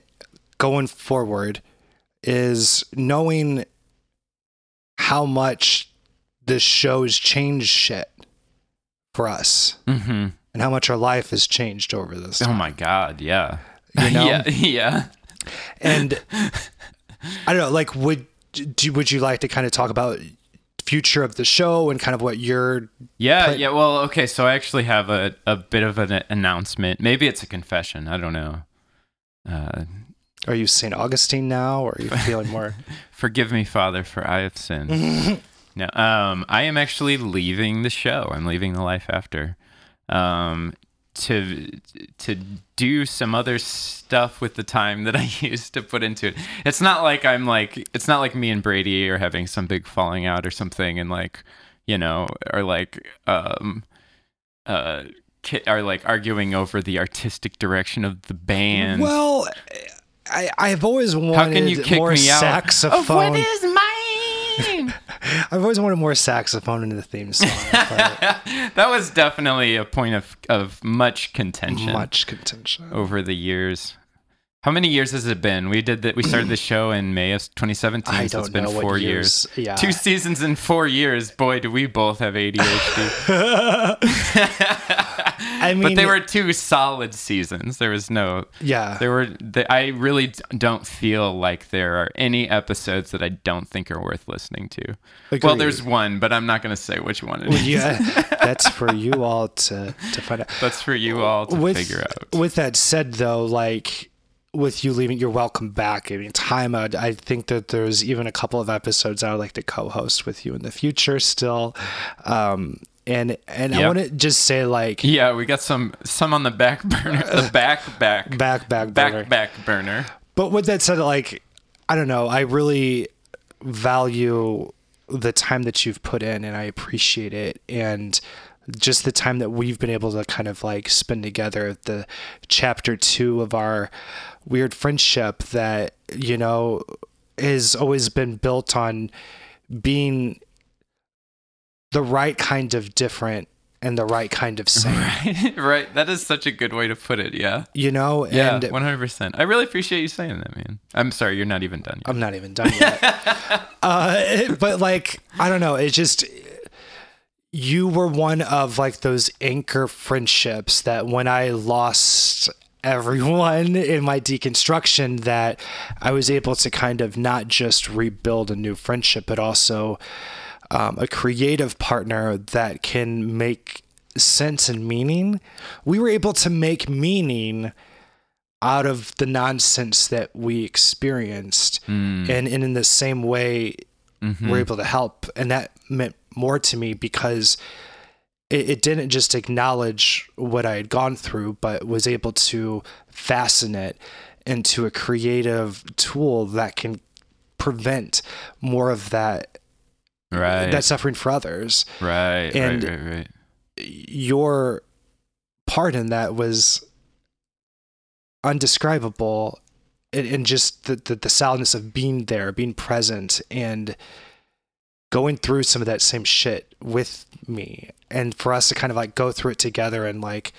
going forward is knowing how much the show's changed shit for us hmm and how much our life has changed over this. oh my god, yeah, You know? yeah, yeah. And I don't know, like, would do, would you like to kind of talk about future of the show and kind of what you're Yeah, Play- yeah. Well, okay. So I actually have a, a bit of an announcement. Maybe it's a confession. I don't know. Uh, are you St. Augustine now or are you feeling more forgive me, Father, for I have sinned. no, um, I am actually leaving the show. I'm leaving the life after. Um, to to do some other stuff with the time that I used to put into it. It's not like I'm like it's not like me and Brady are having some big falling out or something and like you know or like um uh are like arguing over the artistic direction of the band. Well, I, I've always wanted How can you kick more me out? saxophone. Of what is mine? I've always wanted more saxophone in the theme song. that was definitely a point of of much contention much contention. over the years. How many years has it been? We did that. We started the show in May of 2017. I so it's don't been know what four years- years. yeah. Two seasons in four years. Boy, do we both have ADHD. I mean, but they were two solid seasons. There was no. yeah. There were. They, I really don't feel like there are any episodes that I don't think are worth listening to. Well, there's one, but I'm not going to say which one it is. yeah, that's for you all to to find out. That's for you all to with, figure out. With that said, though, like with you leaving, you're welcome back. I mean, time out. I think that there's even a couple of episodes I would like to co-host with you in the future still. Um, and and I want to just say like Yeah, we got some some on the back burner. The back back back back back burner. back burner. But with that said, like, I don't know. I really value the time that you've put in, and I appreciate it. And just the time that we've been able to kind of like spend together. The chapter two of our weird friendship that you know has always been built on being the right kind of different and the right kind of same. Right, right. That is such a good way to put it. Yeah. You know, Yeah, and one hundred percent. I really appreciate you saying that, man. I'm sorry, you're not even done yet. I'm not even done yet. uh, but like, I don't know. It just you were one of like those anchor friendships that when I lost everyone in my deconstruction that I was able to kind of not just rebuild a new friendship but also um, a creative partner that can make sense and meaning. We were able to make meaning out of the nonsense that we experienced. And, and in the same way we're able to help. And that meant more to me because it, it didn't just acknowledge what i had gone through but was able to fasten it into a creative tool that can prevent more of that right. that suffering for others right. and- right. Right. Right. your part in that was undescribable and, and just the, the, the sadness of being there, being present and going through some of that same shit with me. And for us to kind of like go through it together and like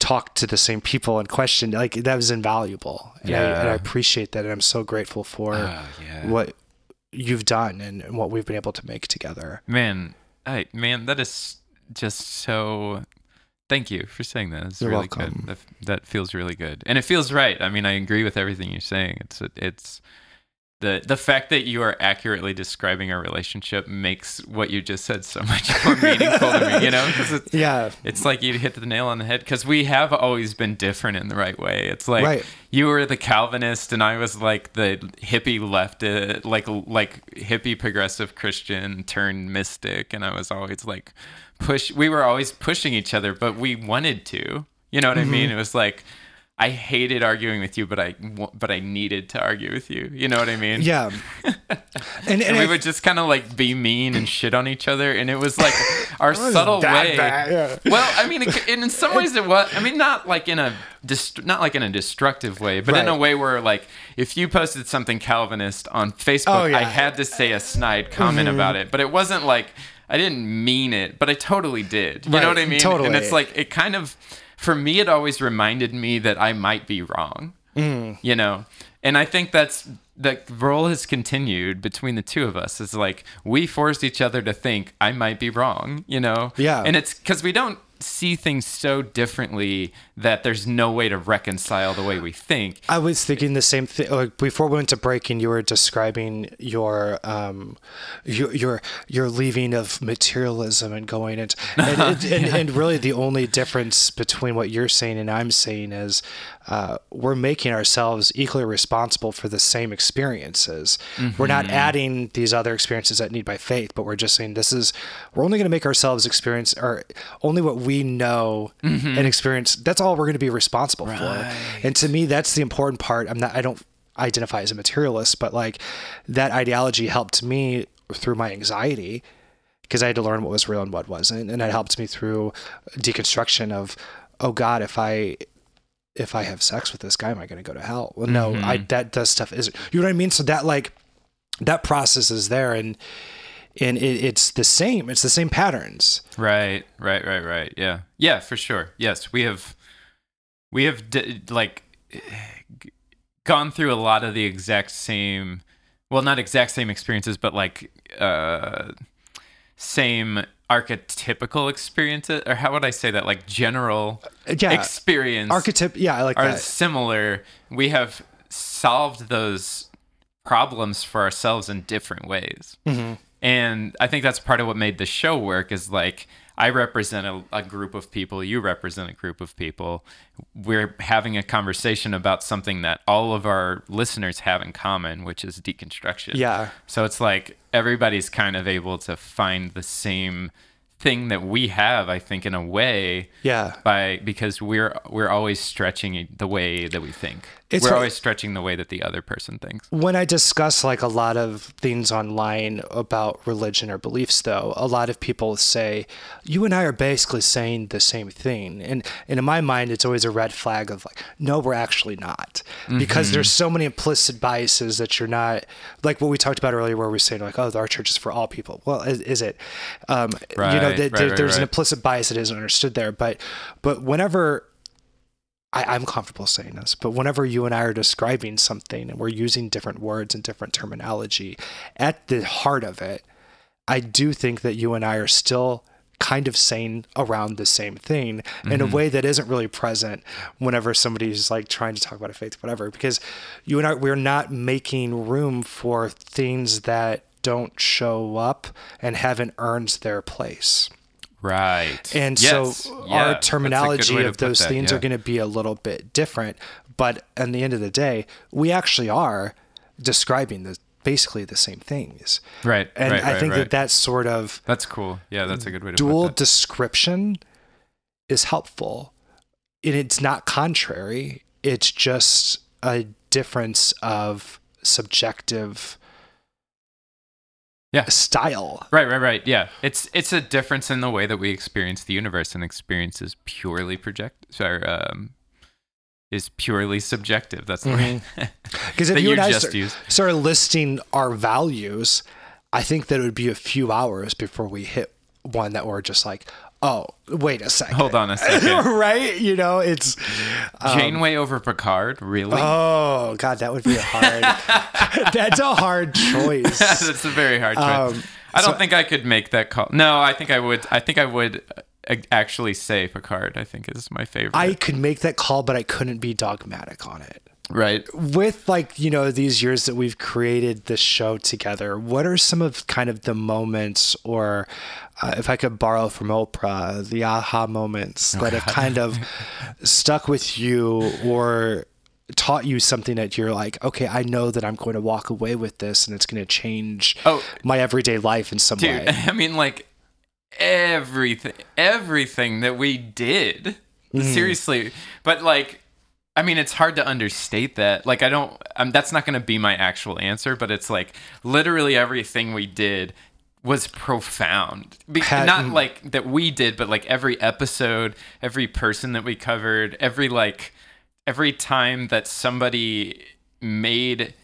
talk to the same people and question, like that was invaluable. And, I, and I appreciate that. And I'm so grateful for Ah, yeah. what you've done and, and what we've been able to make together. Man, I man, that is just so. Thank you for saying that. It's You're really welcome. good. That, that feels really good, and it feels right. I mean, I agree with everything you're saying. It's it's the the fact that you are accurately describing our relationship makes what you just said so much more meaningful to me. You know, because it's Yeah. it's like you hit the nail on the head because we have always been different in the right way. It's like Right. you were the Calvinist and I was like the hippie left, like like hippie progressive Christian turned mystic, and I was always like push. We were always pushing each other, but we wanted to. You know what I mm-hmm. mean? It was like. I hated arguing with you, but I but I needed to argue with you. You know what I mean? Yeah. And, And we I- would just kind of like be mean and shit on each other, and it was like our subtle way. bad, yeah. Well, I mean, it, in some ways it was. I mean, not like in a dist- not like in a destructive way, but in a way where like if you posted something Calvinist on Facebook, Oh, yeah. Mm-hmm. I had to say a snide comment about it, but it wasn't like I didn't mean it, but I totally did. You Right, know what I mean? totally. And it's like it kind of for me, it always reminded me that I might be wrong Mm. you know and i think that's the role has continued between the two of us is like we forced each other to think i might be wrong you know Yeah. and it's because we don't see things so differently that there's no way to reconcile the way we think I was thinking the same thing. Like before we went to break, and you were describing your um, your your your leaving of materialism and going into and, and, and, and really the only difference between what you're saying and I'm saying is uh, we're making ourselves equally responsible for the same experiences. We're not adding these other experiences that need by faith, but we're just saying this is we're only going to make ourselves experience or only what we know and experience. That's all we're going to be responsible for. And to me, that's the important part. I'm not. I don't identify as a materialist, but like that ideology helped me through my anxiety because I had to learn what was real and what wasn't, and it helped me through deconstruction of, oh God, if I if I have sex with this guy, am I going to go to hell? Well, no, I that does stuff is you know what I mean. So that like that process is there, and and it, it's the same. It's the same patterns. Right, right, right, right. Yeah, yeah, for sure. Yes, we have, we have d- like gone through a lot of the exact same, well, not exact same experiences, but like uh, same archetypical experiences, or how would I say that? Like general Yeah, experience archetype. Yeah, I like are that. similar. We have solved those problems for ourselves in different ways. Mm-hmm. And I think that's part of what made the show work is like I represent a, a group of people, you represent a group of people. We're having a conversation about something that all of our listeners have in common, which is deconstruction. Yeah. So it's like everybody's kind of able to find the same thing that we have, I think, in a way, Yeah. by because we're we're always stretching the way that we think. It's we're what- always stretching the way that the other person thinks. When I discuss like a lot of things online about religion or beliefs, though, a lot of people say, you and I are basically saying the same thing. And, and in my mind, it's always a red flag of like, no, we're actually not. Because there's so many implicit biases that you're not, like what we talked about earlier, where we are saying, like, oh, our church is for all people. Well, is, is it? Um, you know, Right, that right, there, right, there's an implicit bias that isn't understood there. But, but whenever I, I'm comfortable saying this, but whenever you and I are describing something and we're using different words and different terminology, at the heart of it, I do think that you and I are still kind of saying around the same thing in a mm-hmm. way that isn't really present whenever somebody's like trying to talk about a faith, whatever, because you and I, we're not making room for things that don't show up and haven't earned their place. Right. And Yes. so Yeah, our that's a good terminology of those that, things yeah. are going to be a little bit different. But at the end of the day, we actually are describing the basically the same things. Right. And right, I right, think right. that that sort of that's cool. Yeah, that's a good way to dual description is helpful. And it's not contrary. It's just a difference of subjective Yeah. style. Right, right, right. Yeah, it's it's a difference in the way that we experience the universe, and experience is purely project. Sorry, um, is purely subjective. That's the Mhm. right. Because if you you and I just start, started listing our values, I think that it would be a few hours before we hit one that we're just like, oh, wait a second. Hold on a second. right? You know, it's Janeway over Picard, really? oh god, that would be a hard. that's a hard choice. That's a very hard choice. Um, I don't so- think I could make that call. No, I think I would. I think I would uh, actually say Picard. I think is my favorite. I could make that call, but I couldn't be dogmatic on it. Right. with like you know these years that we've created this show together what are some of kind of the moments or uh, if i could borrow from oprah the aha moments that have kind of stuck with you or taught you something that you're like okay i know that i'm going to walk away with this and it's going to change Oh. my everyday life in some Dude, way I mean, like everything, everything that we did. Mm. Seriously, but like, I mean, it's hard to understate that. Like, I don't. Um, that's not going to be my actual answer, but it's like literally everything we did was profound. Be- Had- not like that we did, but like every episode, every person that we covered, every like, every time that somebody made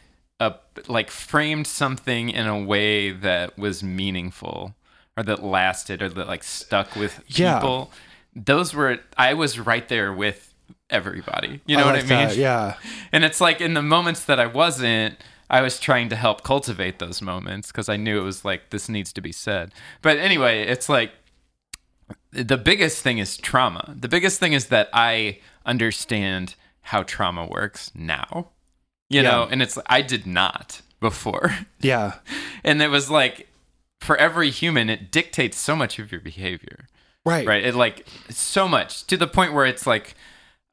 a like framed something in a way that was meaningful or that lasted or that like stuck with Yeah. people those were i was right there with everybody. You know I what like i mean? that, yeah. And it's like in the moments that i wasn't i was trying to help cultivate those moments because i knew it was like this needs to be said. But anyway it's like the biggest thing is trauma. The biggest thing is that i understand how trauma works now you Yeah. know? And it's i did not before. Yeah. And it was like for every human it dictates so much of your behavior. Right. Right? It like so much to the point where it's like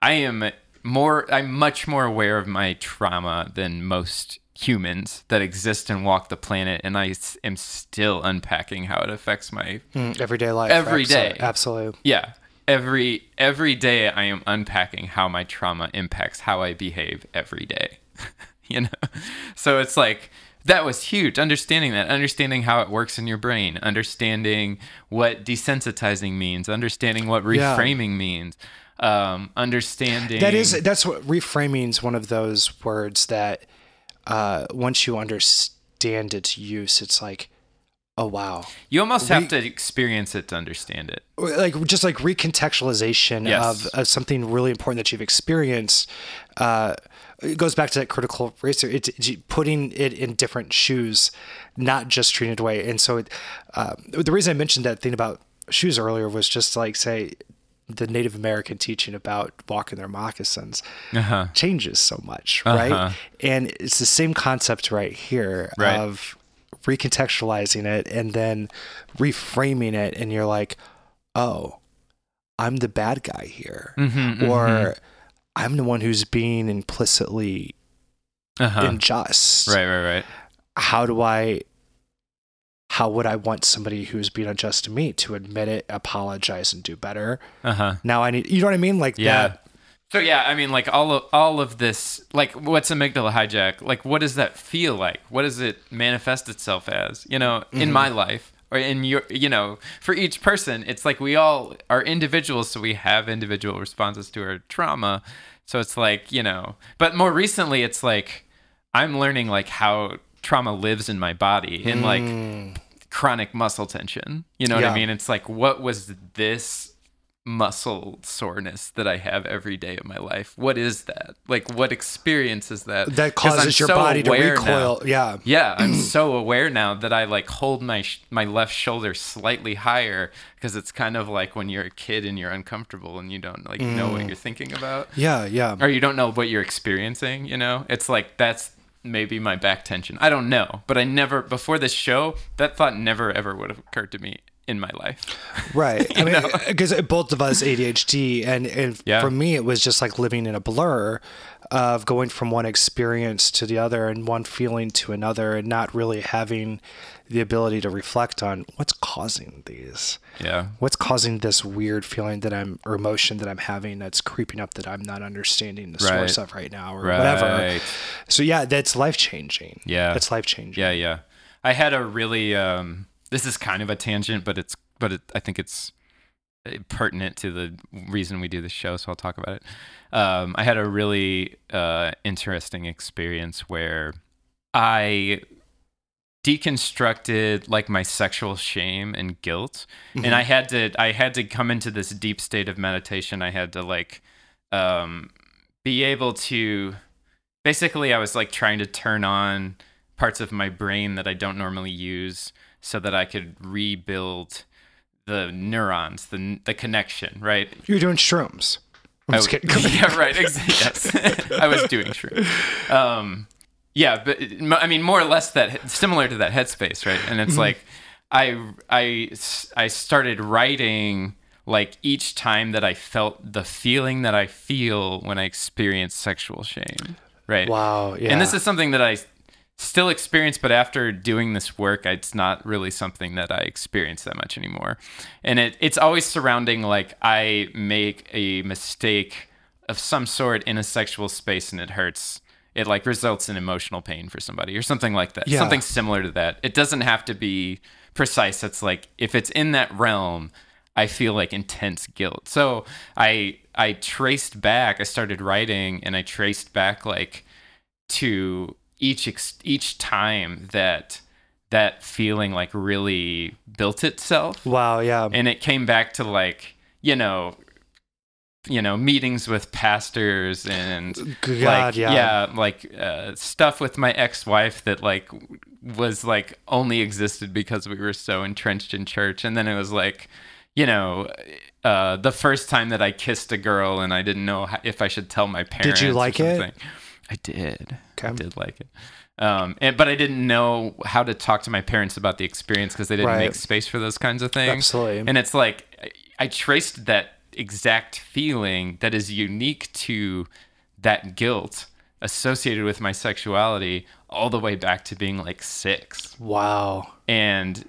i am more i'm much more aware of my trauma than most humans that exist and walk the planet and I am still unpacking how it affects my Mm, everyday life. Every absolutely, day. absolutely yeah. Every every day i am unpacking how my trauma impacts how i behave every day. You know? So it's like that was huge understanding that understanding how it works in your brain understanding what desensitizing means understanding what Yeah. reframing means um understanding That is that's what reframing is one of those words that uh, once you understand its use, it's like, oh wow, you almost have to experience it to understand it like just like recontextualization Yes. of, of something really important that you've experienced. Uh, it goes back to that critical racer. It's, it's putting it in different shoes, not just treating it away. And so, it, uh, the reason I mentioned that thing about shoes earlier was just like say the Native American teaching about walking their moccasins uh-huh changes so much, Uh-huh. right? And it's the same concept right here Right. of recontextualizing it and then reframing it, and you're like, oh, I'm the bad guy here, Mhm, or I'm the one who's being implicitly uh-huh unjust. right right right How do I? How would I want somebody who's being unjust to me to admit it, apologize, and do better? Uh huh. Now I need, you know what I mean? Like Yeah. that. So yeah, I mean, like all of all of this, like what's amygdala hijack? Like, what does that feel like? What does it manifest itself as? You know, in my life or in your, you know, for each person, it's like we all are individuals, so we have individual responses to our trauma. So it's like you know, but more recently, it's like I'm learning like how trauma lives in my body in like chronic muscle tension. You know what I mean? It's like, what was this muscle soreness that I have every day of my life? What is that? Like, what experience is that? That causes your so body to recoil. now. Yeah. Yeah, I'm so aware now that I like hold my sh- my left shoulder slightly higher because it's kind of like when you're a kid and you're uncomfortable and you don't like know Mm. what you're thinking about Yeah. Yeah. or you don't know what you're experiencing, you know? It's like that's maybe my back tension. I don't know, but I never before this show, that thought never ever would have occurred to me in my life. Right. I mean, because uh, both of us ADHD, and, and Yeah. for me, it was just like living in a blur of going from one experience to the other and one feeling to another, and not really having the ability to reflect on what's causing these. Yeah. What's causing this weird feeling that I'm, or emotion that I'm having that's creeping up that I'm not understanding the source Right. of right now or Right. whatever. So, yeah, that's life changing. Yeah. That's life changing. Yeah, yeah. I had a really um this is kind of a tangent, but it's but it, I think it's uh, pertinent to the reason we do this show, so I'll talk about it. Um, I had a really uh, interesting experience where I deconstructed like my sexual shame and guilt and i had to i had to come into this deep state of meditation i had to like um be able to basically i was like trying to turn on parts of my brain that i don't normally use so that i could rebuild the neurons the the connection right You're doing shrooms. I'm just I- kidding. yeah, right. Yes, I was doing shrooms. Um, yeah, but I mean, more or less that similar to that headspace, right? And it's mm-hmm. like I I I started writing like each time that I felt the feeling that I feel when I experience sexual shame, right? Wow. Yeah. And this is something that I still experience, but after doing this work, it's not really something that I experience that much anymore. And it, it's always surrounding like I make a mistake of some sort in a sexual space and it hurts. It like results in emotional pain for somebody or something like that. Yeah. Something similar to that. It doesn't have to be precise. It's like if it's in that realm, I feel like intense guilt. So I I traced back. I started writing and I traced back like to each ex- each time that that feeling like really built itself wow. Yeah. and it came back to like you know you know meetings with pastors and God, like yeah. like uh, stuff with my ex-wife that like was like only existed because we were so entrenched in church and then it was like you know uh, the first time that I kissed a girl and I didn't know if I should tell my parents. Did you like it? I did. I did like it. Um, and, but I didn't know how to talk to my parents about the experience because they didn't Right. make space for those kinds of things. Absolutely. And it's like I, I traced that exact feeling that is unique to that guilt associated with my sexuality all the way back to being like six Wow. and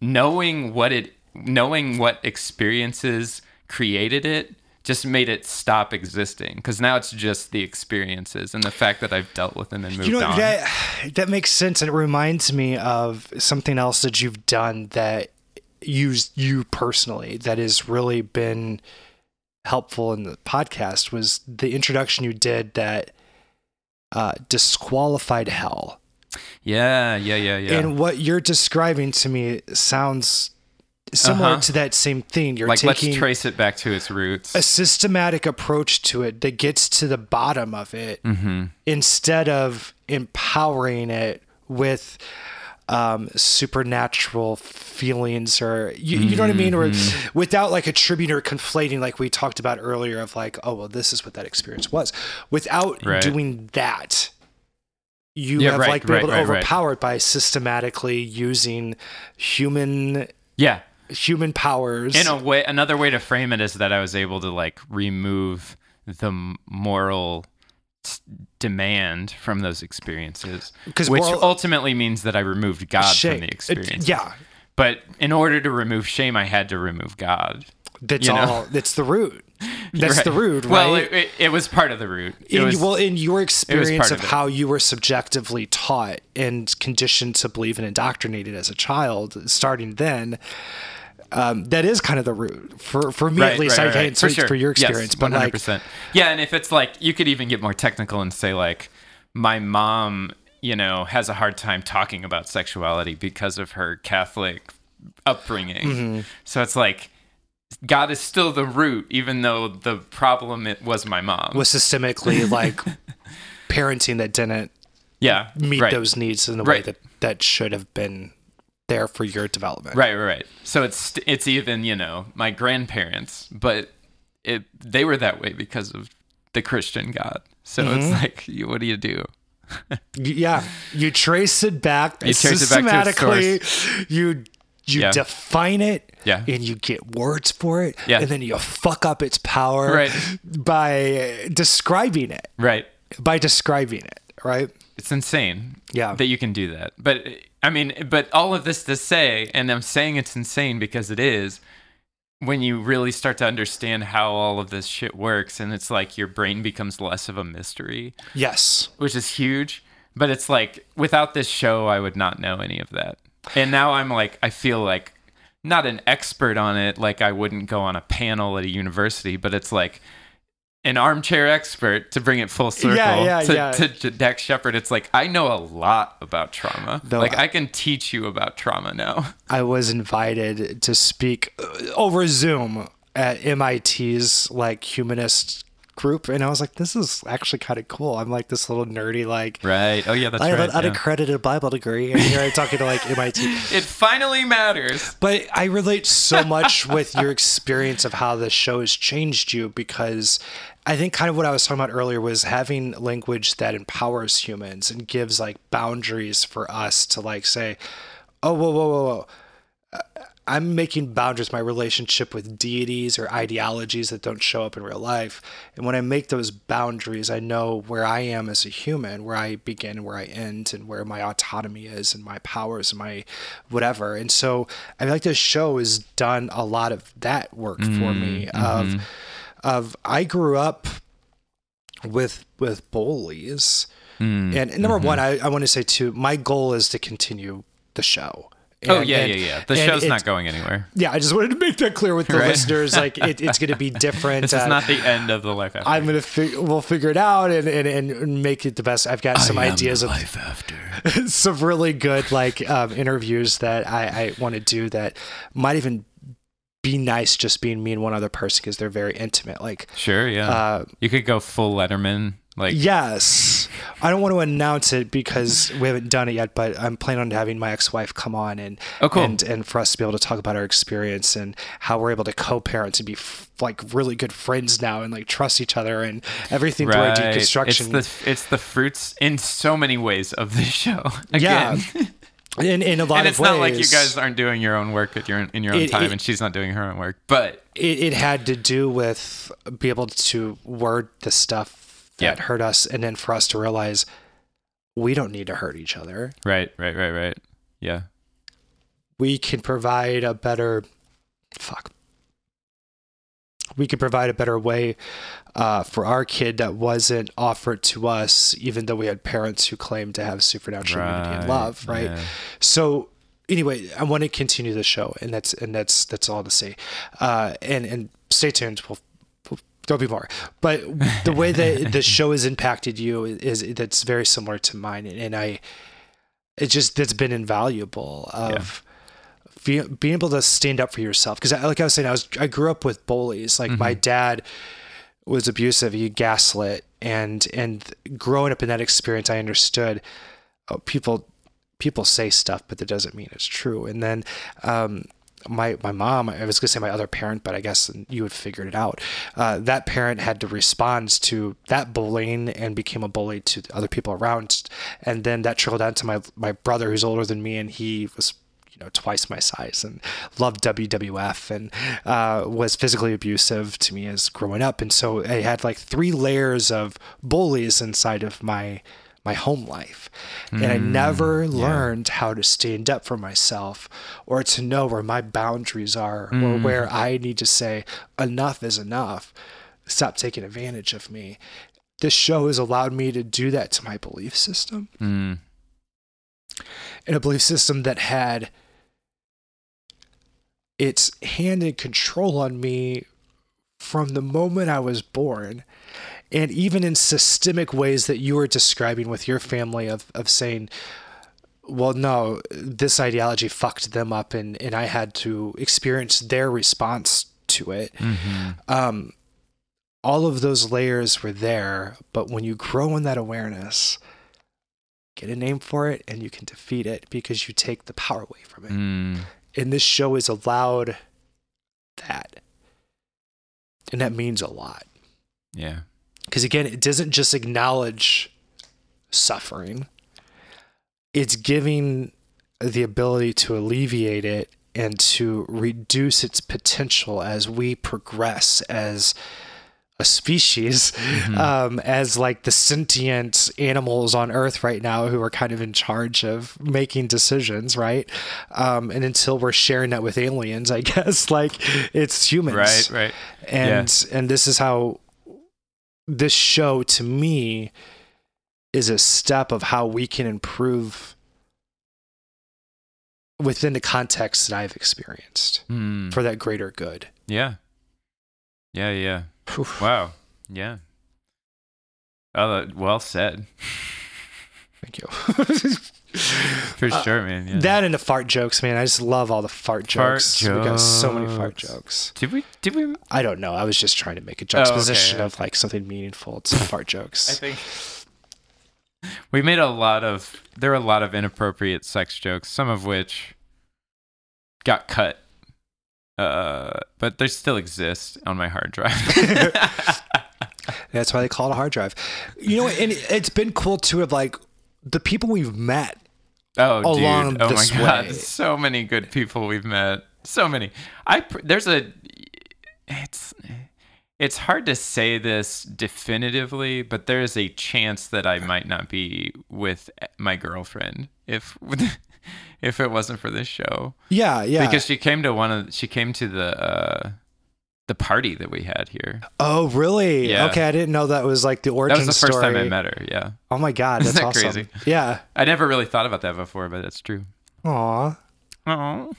knowing what it knowing what experiences created it just made it stop existing because now it's just the experiences and the fact that I've dealt with them and moved You know on. that that makes sense, and it reminds me of something else that you've done that used you personally that has really been helpful in the podcast was the introduction you did that uh, disqualified hell. yeah, yeah, yeah, yeah. And what you're describing to me sounds similar Uh-huh. to that same thing. You're like let's taking trace it back to its roots. a systematic approach to it that gets to the bottom of it mm-hmm. instead of empowering it with um, supernatural feelings or you, you know what I mean, or Mm-hmm. without like attributing or conflating, like we talked about earlier, of like, oh well, this is what that experience was. Without Right. doing that, you Yeah, have right, like been able to right, right. overpower it by systematically using human Yeah. human powers. In a way, another way to frame it is that I was able to like remove the moral demand from those experiences, which all- ultimately means that I removed God Shame. from the experience. yeah But in order to remove shame, I had to remove God. that's You know? all that's the root that's Right. the root right Well, it, it, it was part of the root. In, was, well, in your experience of of how you were subjectively taught and conditioned to believe and indoctrinated as a child, starting then, um, that is kind of the root for for me at least. I can't speak for your experience, yes, but like, 100%. yeah, and if it's like you could even get more technical and say like my mom, you know, has a hard time talking about sexuality because of her Catholic upbringing. Mm-hmm. So it's like God is still the root, even though the problem it was my mom. was systemically like parenting that didn't yeah, meet right. those needs in the way that that should have been there for your development. Right, right, right. So it's it's even you know my grandparents, but it they were that way because of the Christian God. So it's Mm-hmm. like, you, what do you do? Yeah, you trace it back You trace it back systematically. you you Yeah. define it, Yeah. and you get words for it, Yeah. and then you fuck up its power Right. by describing it. Right. By describing it, right? It's insane. Yeah. That you can do that. But I mean, but all of this to say, and I'm saying it's insane because it is. When you really start to understand how all of this shit works, and it's like your brain becomes less of a mystery. Yes. which is huge. But it's like without this show, I would not know any of that. And now I'm like, I feel like not an expert on it. Like I wouldn't go on a panel at a university, but it's like an armchair expert to bring it full circle yeah, to, yeah. to, to Dax Shepard. It's like I know a lot about trauma. No, like I- I can teach you about trauma now. I was invited to speak uh, over Zoom at MIT's like humanist group, and I was like, "This is actually kind of cool." I'm like this little nerdy like. Right. Oh yeah, that's right. I have right. an yeah. unaccredited Bible degree, and here I'm talking to like MIT. It finally matters. But I relate so much with your experience of how the show has changed you because I think kind of what I was talking about earlier was having language that empowers humans and gives like boundaries for us to like say, oh, whoa, whoa, whoa, whoa. I'm making boundaries, my relationship with deities or ideologies that don't show up in real life. And when I make those boundaries, I know where I am as a human, where I begin, where I end, and where my autonomy is, and my powers, and my whatever. And so I feel like this show has done a lot of that work for me. Mm-hmm. Of, mm-hmm. Of I grew up with with bullies, and, and number one, I, I want to say too, my goal is to continue the show. Oh yeah, and- yeah, yeah. The show's it's- not going anywhere. yeah, I just wanted to make that clear with the Right. listeners. Like, it, it's going to be different. Is Uh, not the end of the life after. I'm gonna fig- we'll figure it out and, and, and make it the best. I've got some ideas of life after. some really good like um, interviews that I, I want to do that might even be nice just being me and one other person because they're very intimate. Like, Sure, yeah. uh, you could go full Letterman. Like, yes, I don't want to announce it because we haven't done it yet, but I'm planning on having my ex-wife come on and Oh, cool. and and for us to be able to talk about our experience and how we're able to co-parent and be f- like really good friends now and like trust each other and everything through our right. It's deconstruction. the it's the fruits in so many ways of this show. yeah, Again. in in a lot and of it's not like you guys aren't doing your own work at your in your own It- time, it- and she's not doing her own work. But it, it had to do with be able to word the stuff that Yeah. hurt us and then for us to realize we don't need to hurt each other right, right, right, right. Yeah, we can provide a better fuck we could provide a better way uh, for our kid that wasn't offered to us even though we had parents who claimed to have supernatural unity and love right? yeah. so anyway i want to continue the show and that's and that's that's all to say. Uh and and stay tuned. We'll, we'll there'll be more. But the way that the show has impacted you is, that's very similar to mine and i it just that's been invaluable of be, being able to stand up for yourself. Because like i was saying i was i grew up with bullies. Like my dad was abusive. He gaslit. And and growing up in that experience i understood oh, people people say stuff but that doesn't mean it's true. And then um my my mom i was going to say my other parent but i guess you had figured it out. Uh, that parent had to respond to that bullying and became a bully to the other people around. And then that trickled down to my my brother who's older than me and he was you know twice my size and loved WWF and uh, was physically abusive to me as growing up, and so I had like three layers of bullies inside of my my home life. And I never learned how to stand up for myself or to know where my boundaries are or where I need to say, enough is enough. Stop taking advantage of me. This show has allowed me to do that to my belief system. Mm. And a belief system that had its hand and control on me from the moment I was born. And even in systemic ways that you were describing with your family of, of saying, well, no, this ideology fucked them up and, and I had to experience their response to it. Um, all of those layers were there, but when you grow in that awareness, get a name for it and you can defeat it because you take the power away from it. Mm. And this show is allowed that. And that means a lot. Yeah. Because again, it doesn't just acknowledge suffering, it's giving the ability to alleviate it and to reduce its potential as we progress as a species, um, as like the sentient animals on Earth right now who are kind of in charge of making decisions, right? Um, and until we're sharing that with aliens, I guess, like it's humans Right. Right. and and this is how this show to me is a step of how we can improve within the context that I've experienced Mm. for that greater good. Yeah. Yeah. Yeah. Whew. Wow. Yeah. Oh, well said. Thank you. For uh, sure, man. Yeah. That and the fart jokes, man. I just love all the fart Fart jokes. We got so many fart jokes. jokes. did we? Did we? I don't know. I was just trying to make a Oh, okay, juxtaposition of like something meaningful to fart jokes. I think we made a lot of. There were a lot of inappropriate sex jokes, some of which got cut. Uh, but they still exist on my hard drive. That's why they call it a hard drive. You know, and it's been cool too of like the people we've met Oh, along dude! Oh my this god! way. So many good people we've met. So many. I there's a. It's it's hard to say this definitively, but there is a chance that I might not be with my girlfriend if if it wasn't for this show. Yeah, yeah. Because she came to one of she came to the uh, the party that we had here. oh, really? Yeah. Okay, I didn't know that was like the origin. That was the first time I story. met her. Yeah, Oh my god, Isn't that's that awesome. crazy? Yeah. I never really thought about that before, but it's true. Aw. Oh.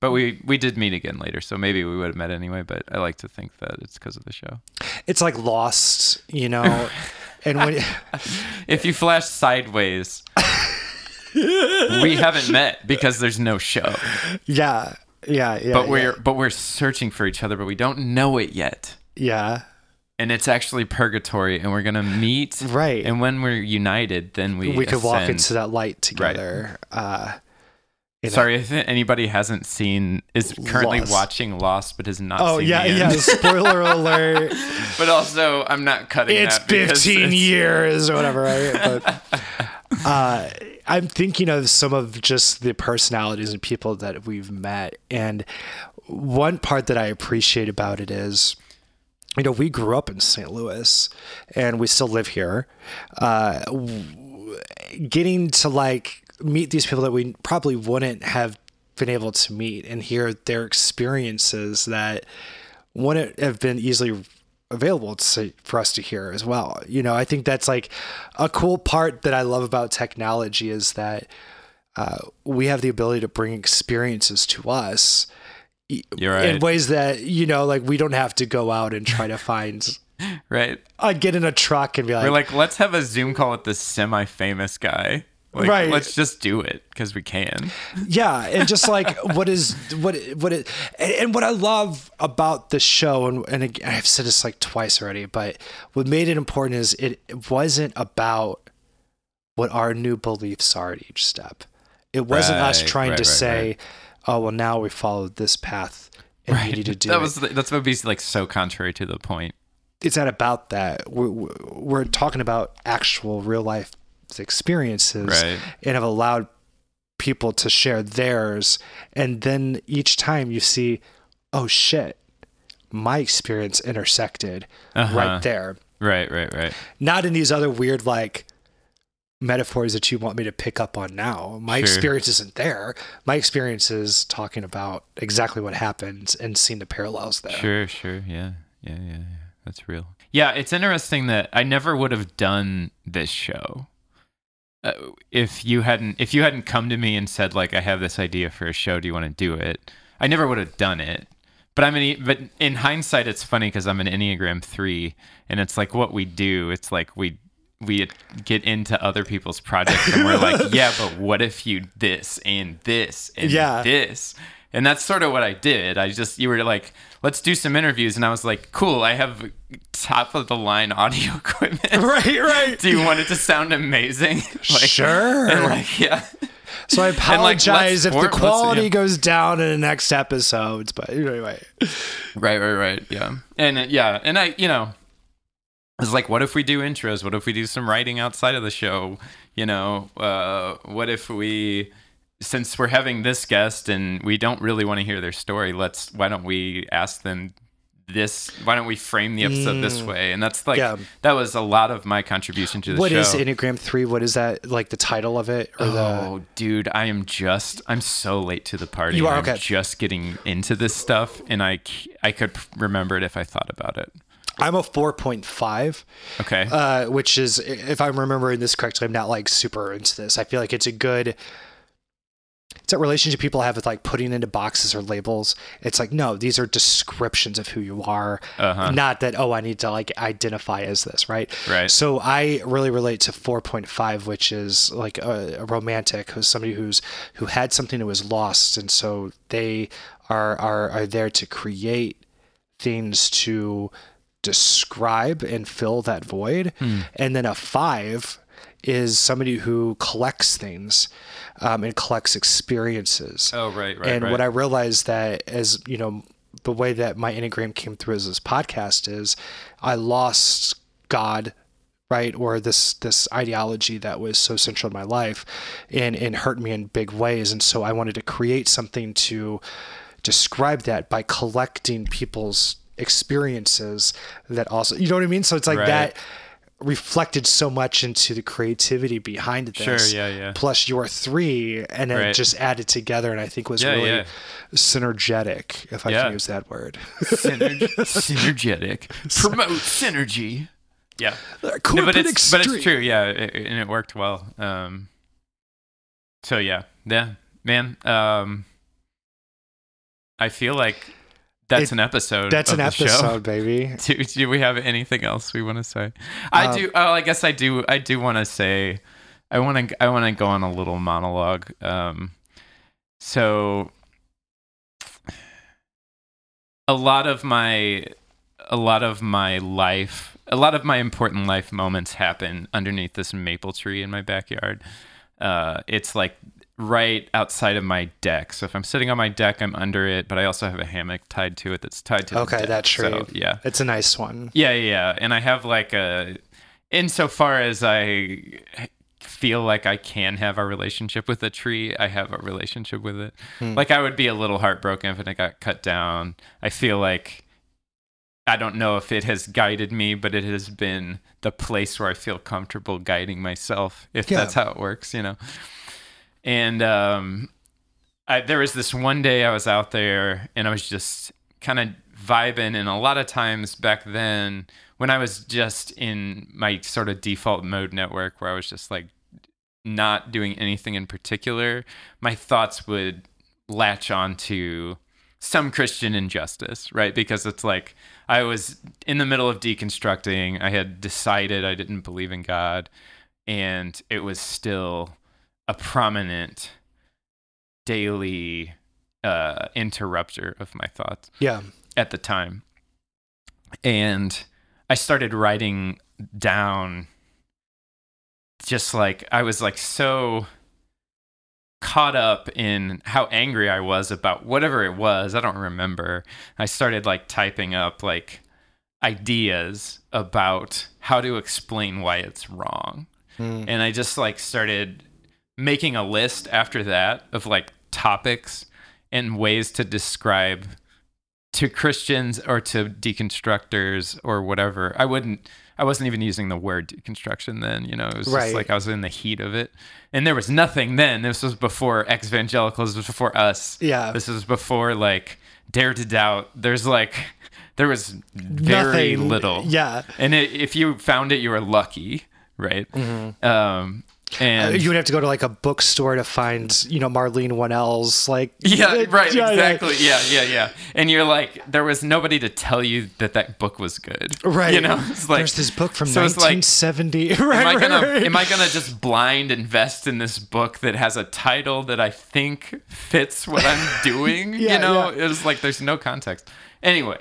But we we did meet again later, so maybe we would have met anyway. But I like to think that it's because of the show. It's like Lost, you know. and when If you flash sideways, we haven't met because there's no show. yeah, yeah, yeah. but we're but we're searching for each other, but we don't know it yet. yeah. And it's actually purgatory, and we're gonna meet. Right. And when we're united, then we we could walk into that light together. Uh you know. Sorry if anybody hasn't seen is currently Lost. watching Lost but has not Oh seen yeah, yeah. Spoiler alert. but also I'm not cutting it's that 15 it's- years or whatever, right? But uh, I'm thinking of some of just the personalities and people that we've met. And one part that I appreciate about it is, you know, we grew up in St. Louis and we still live here. Uh, getting to like meet these people that we probably wouldn't have been able to meet and hear their experiences that wouldn't have been easily available to, for us to hear as well. You know, I think that's like a cool part that I love about technology is that uh, we have the ability to bring experiences to us You're in ways that you know, like we don't have to go out and try to find. right. uh, get in a truck and be like, We're like, let's have a Zoom call with this semi-famous guy. Like, Right. Let's just do it because we can. yeah and just like what is what what it and, and what i love about the show and, and again, i've said this like twice already but what made it important is it, it wasn't about what our new beliefs are at each step it wasn't us trying right, to right, say right. oh well now we followed this path and you need to do that it. was that's what be like so contrary to the point. it's not about that we're, we're talking about actual real life experiences Right. and have allowed people to share theirs and then each time you see oh shit my experience intersected Uh-huh. right there Right, right, right. not in these other weird like metaphors that you want me to pick up on now my Sure. experience isn't there my experience is talking about exactly what happened and seeing the parallels there Sure, sure. Yeah. Yeah, yeah, yeah. That's real. Yeah, it's interesting that I never would have done this show. Uh, if you hadn't if you hadn't come to me and said like I have this idea for a show, do you want to do it? I never would have done it. But I'm an E- but in hindsight it's funny cuz I'm an Enneagram 3 and it's like what we do, it's like we we get into other people's projects and we're like, yeah, but what if you this and this and Yeah. this? And that's sort of what I did. I just you were like, let's do some interviews, and I was like, cool. I have top of the line audio equipment. right right Do you want it to sound amazing? like, Sure. And like, yeah. so i like, apologize if form- the quality yeah. goes down in the next episodes but anyway Right, right, right. Yeah. And uh, yeah, and I, you know, I was like, what if we do intros? What if we do some writing outside of the show? You know, uh, what if we, since we're having this guest and we don't really want to hear their story, let's, why don't we ask them this? Why don't we frame the episode this way? And that's like, Yeah. that was a lot of my contribution to the What show. is Enneagram 3 what is that like the title of it or the Oh, dude, I am just, I'm so late to the party. You are? I'm Okay. just getting into this stuff and i i could remember it if I thought about it. I'm a 4.5 Okay. uh, which is, if I'm remembering this correctly, I'm not like super into this. I feel like it's a good, it's a relationship people have with like putting into boxes or labels. It's like, no, these are descriptions of who you are, Uh-huh. not that, oh, I need to like identify as this, right? Right. So I really relate to 4.5, which is like a, a romantic who's somebody who's, who had something that was lost. And so they are, are, are there to create things to describe and fill that void. And then a five is somebody who collects things um, and collects experiences. Oh, right, right, and right. what I realized that as you know, the way that my enneagram came through as this podcast is, I lost God right or this this ideology that was so central in my life and and hurt me in big ways and so I wanted to create something to describe that by collecting people's experiences that also you know what I mean so it's like Right. that reflected so much into the creativity behind this Sure, yeah, yeah. plus your three and then Right. just added together and I think was Yeah, really yeah. synergetic if I Yeah. can use that word Synerg- synergetic. Promote synergy. Yeah. No, but Corporate it's but it's true. Yeah, it, it- and it worked well. Um. So yeah, yeah, man. Um. I feel like that's It- an episode. that's of an the show. episode baby Do, do we have anything else we want to say? I Um, do. Oh, I guess I do. I do want to say. I want to. I want to go on a little monologue. Um. So. A lot of my, a lot of my life, a lot of my important life moments happen underneath this maple tree in my backyard. Uh, it's like right outside of my deck. So if I'm sitting on my deck, I'm under it, but I also have a hammock tied to it that's tied to the okay that's true. So, yeah. it's a nice one Yeah, yeah, yeah. And I have like a, insofar as I feel like I can have a relationship with a tree, I have a relationship with it. Hmm. Like I would be a little heartbroken if it got cut down. I feel like I don't know if it has guided me, but it has been the place where I feel comfortable guiding myself, if Yeah. that's how it works, you know. And um, I, there was this one day I was out there and I was just kind of vibing. And a lot of times back then, when I was just in my sort of default mode network, where I was just like not doing anything in particular, my thoughts would latch on to some Christian injustice, right? Because it's like I was in the middle of deconstructing. I had decided I didn't believe in God, and it was still a prominent daily uh, interrupter of my thoughts yeah at the time. And I started writing down just like I was like so caught up in how angry I was about whatever it was. I don't remember. I started like typing up like ideas about how to explain why it's wrong. Mm. And I just like started making a list after that of like topics and ways to describe to Christians or to deconstructors or whatever. I wouldn't I wasn't even using the word deconstruction then, you know, it was Right. just like I was in the heat of it. And there was nothing then. This was before ex evangelicals, this was before us. Yeah. This was before like Dare to Doubt. There's like there was very Nothing. little. Yeah. And it, if you found it, you were lucky, right? Um, and Uh, you would have to go to like a bookstore to find, you know, Marlene Winell's like. yeah, right, Yeah, yeah. exactly. Yeah, yeah, yeah. And you're like, there was nobody to tell you that that book was good, Right. You know, it's like There's this book from so it's like, 1970. right, am I right, gonna right. am I gonna just blind invest in this book that has a title that I think fits what I'm doing? Yeah, you know, yeah. it was like there's no context. Anyway,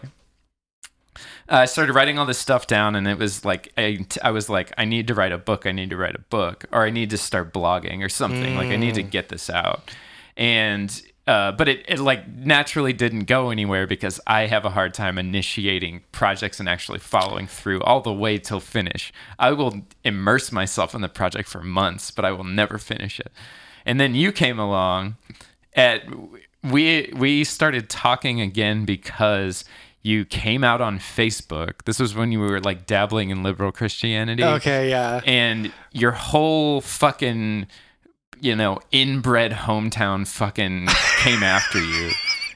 I started writing all this stuff down, and it was like I, I was like, I need to write a book. I need to write a book, or I need to start blogging or something. Like I need to Mm. get this out, and. Uh, but it, it like naturally didn't go anywhere because I have a hard time initiating projects and actually following through all the way till finish. I will immerse myself in the project for months, but I will never finish it. And then you came along at we we started talking again because you came out on Facebook. This was when you were like dabbling in liberal Christianity. Okay, yeah. And your whole fucking you know, inbred hometown fucking came after you.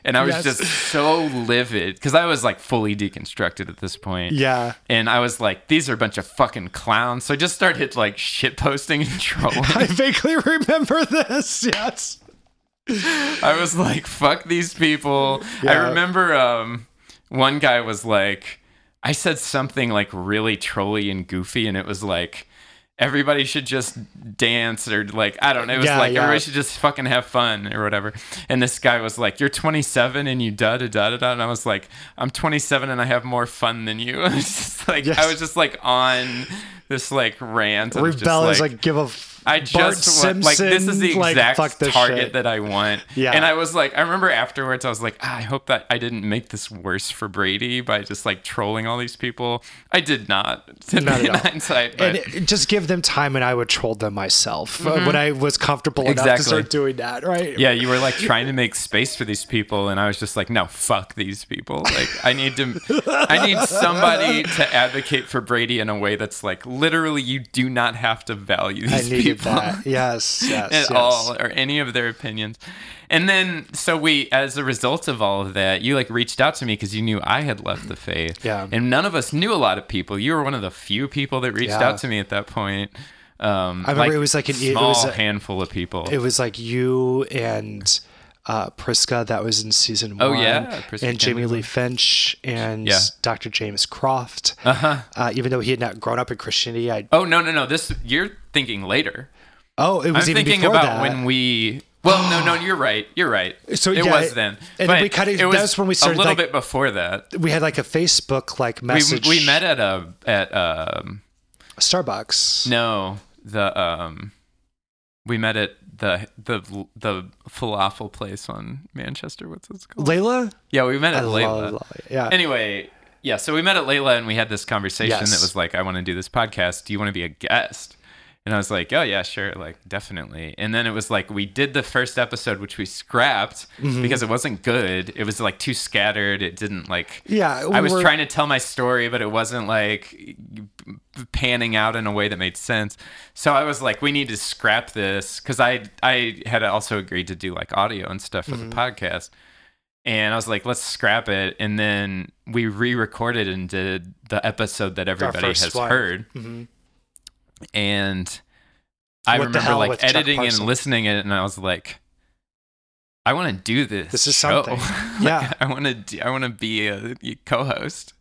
And I was Yes. just so livid because I was like fully deconstructed at this point. Yeah. And I was like, these are a bunch of fucking clowns. So I just started like shit posting and trolling. I vaguely remember this. Yes. I was like, fuck these people. I remember um, one guy was like, I said something like really trolly and goofy, and it was like, everybody should just dance or like, I don't know. It was Yeah, like, yeah. everybody should just fucking have fun or whatever. And this guy was like, You're 27 and you da da da da da. And I was like, I'm 27 and I have more fun than you. I was just like, Yes. I was just like on this like rant. Rebel is like give a. f- I Bart just want, like this is the Simpson, like, exact target shit. that I want. Yeah. And I was like, I remember afterwards, I was like, ah, I hope that I didn't make this worse for Brady by just like trolling all these people. I did not. Not in at all. hindsight, but and it, just give them time, and I would troll them myself uh, when I was comfortable enough to Exactly. start doing that. Right? yeah, you were like trying to make space for these people, and I was just like, no, fuck these people. Like, I need to, I need somebody to advocate for Brady in a way that's like literally, you do not have to value these needed people. that. Yes. Yes. at yes. all or any of their opinions. And then, so we, as a result of all of that, you like reached out to me because you knew I had left the faith. Yeah. And none of us knew a lot of people. You were one of the few people that reached Yeah. out to me at that point. Um, I remember it was like an- it small was a- handful of people. It was like you and uh, Priska that was in season Oh, one. yeah, Priska and Jamie. Lee Finch and Yeah. Dr. James Croft. uh-huh. Uh, even though he had not grown up in Christianity, I Oh no, no, no! This you're thinking later. oh, it was I'm even thinking before about that. when we. Well, no, no, you're right. You're right. So, it yeah, was then. and we kinda- it was that's when we started, a little like- bit before that. we had like a Facebook like We, message. we met at a at um Starbucks. No, the um, we met at the the the falafel place on Manchester. What's it called? Layla. yeah, we met I at Layla. love, love. Yeah. Anyway, yeah, so we met at Layla and we had this conversation Yes. that was like, I want to do this podcast. Do you want to be a guest? And I was like, oh yeah, sure, like definitely. And then it was like we did the first episode, which we scrapped Mm-hmm. because it wasn't good. It was like too scattered. It didn't like. Yeah, I was trying to tell my story, but it wasn't like panning out in a way that made sense. So I was like, we need to scrap this because I I had also agreed to do like audio and stuff for Mm-hmm. the podcast. And I was like, let's scrap it. And then we re recorded and did the episode that everybody has one. heard. Mhm. And I What remember like editing and listening it, and I was like, I want to do this. This is show. something. Like, Yeah. I want to. Do, I want to be a co-host.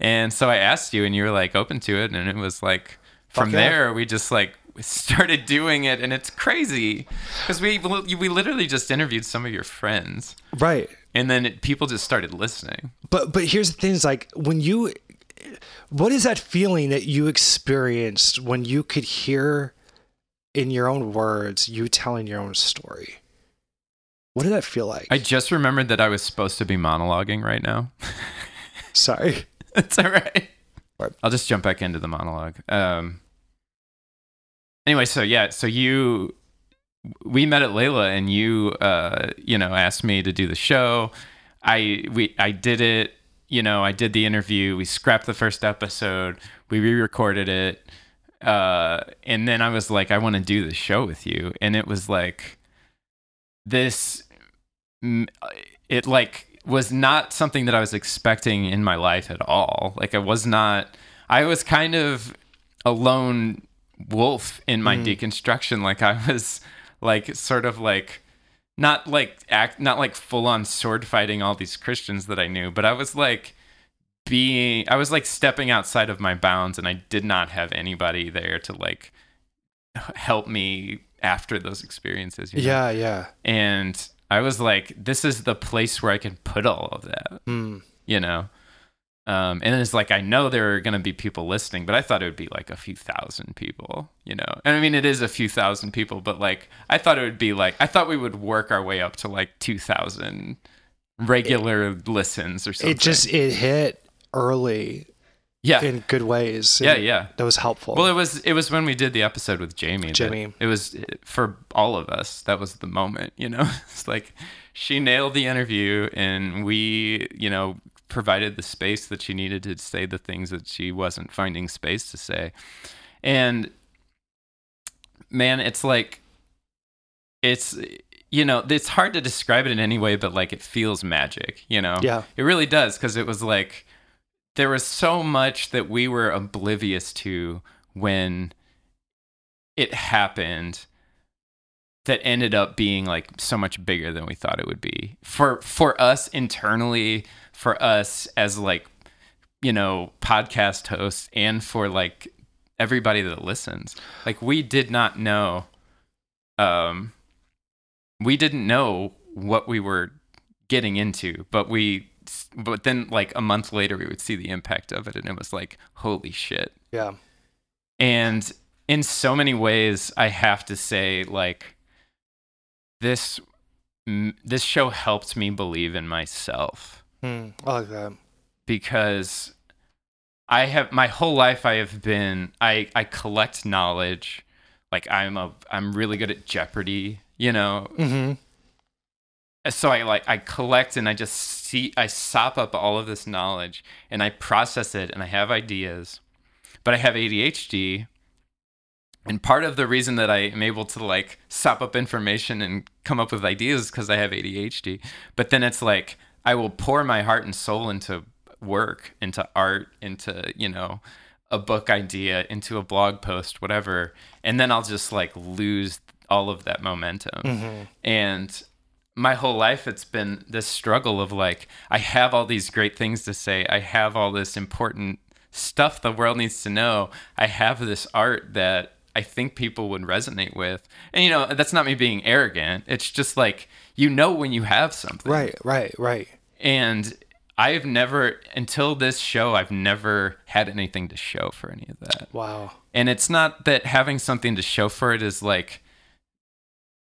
And so I asked you, and you were like open to it, and it was like from yeah. there we just like started doing it, and it's crazy because we we literally just interviewed some of your friends, Right. and then it, people just started listening. But but here's the thing: is like when you, what is that feeling that you experienced when you could hear, in your own words, you telling your own story? What did that feel like? I just remembered that I was supposed to be monologuing right now. Sorry. It's all right. Right. I'll just jump back into the monologue. Um. Anyway, so yeah, so you we met at Layla, and you, uh, you know, asked me to do the show. I we I did it. You know, I did the interview. We scrapped the first episode. We re-recorded it, uh, and then I was like, I want to do the show with you, and it was like this. mm, It like was not something that I was expecting in my life at all. Like I was not. I was kind of a lone wolf in my deconstruction. Like I was like sort of like not like act not like full on sword fighting all these Christians that I knew, but I was like being I was like stepping outside of my bounds and I did not have anybody there to like help me after those experiences. you know? Yeah, yeah. And I was like, this is the place where I can put all of that Mm. you know um, and it's like i know there are going to be people listening but i thought it would be like a few thousand people you know and i mean it is a few thousand people but like i thought it would be like i thought we would work our way up to like 2000 regular listens or something It just it hit early yeah in good ways. yeah yeah That was helpful. well it was it was when we did the episode with jamie Jamie. it was for all of us that was the moment you know it's like she nailed the interview and we you know provided the space that she needed to say the things that she wasn't finding space to say. And man it's like it's you know it's hard to describe it in any way but like it feels magic you know? Yeah. it really does because it was like there was so much that we were oblivious to when it happened that ended up being like so much bigger than we thought it would be. For for us internally for us as like you know podcast hosts and for like everybody that listens. Like we did not know um we didn't know what we were getting into but we but then like a month later we would see the impact of it and it was like holy shit. Yeah. and in so many ways i have to say like this this show helped me believe in myself Mm. I like that. because i have my whole life i have been i i collect knowledge like i'm a i'm really good at jeopardy you know Mm-hmm. so I like I collect and I just see I sop up all of this knowledge and I process it and I have ideas. But I have ADHD. And part of the reason that I am able to like sop up information and come up with ideas is because I have ADHD. But then it's like I will pour my heart and soul into work, into art, into, you know, a book idea, into a blog post, whatever. And then I'll just like lose all of that momentum. Mm-hmm. And my whole life it's been this struggle of like I have all these great things to say. I have all this important stuff the world needs to know. I have this art that I think people would resonate with. And you know, that's not me being arrogant. It's just like you know when you have something. Right, right, right. And I've never until this show I've never had anything to show for any of that. Wow. And it's not that having something to show for it is like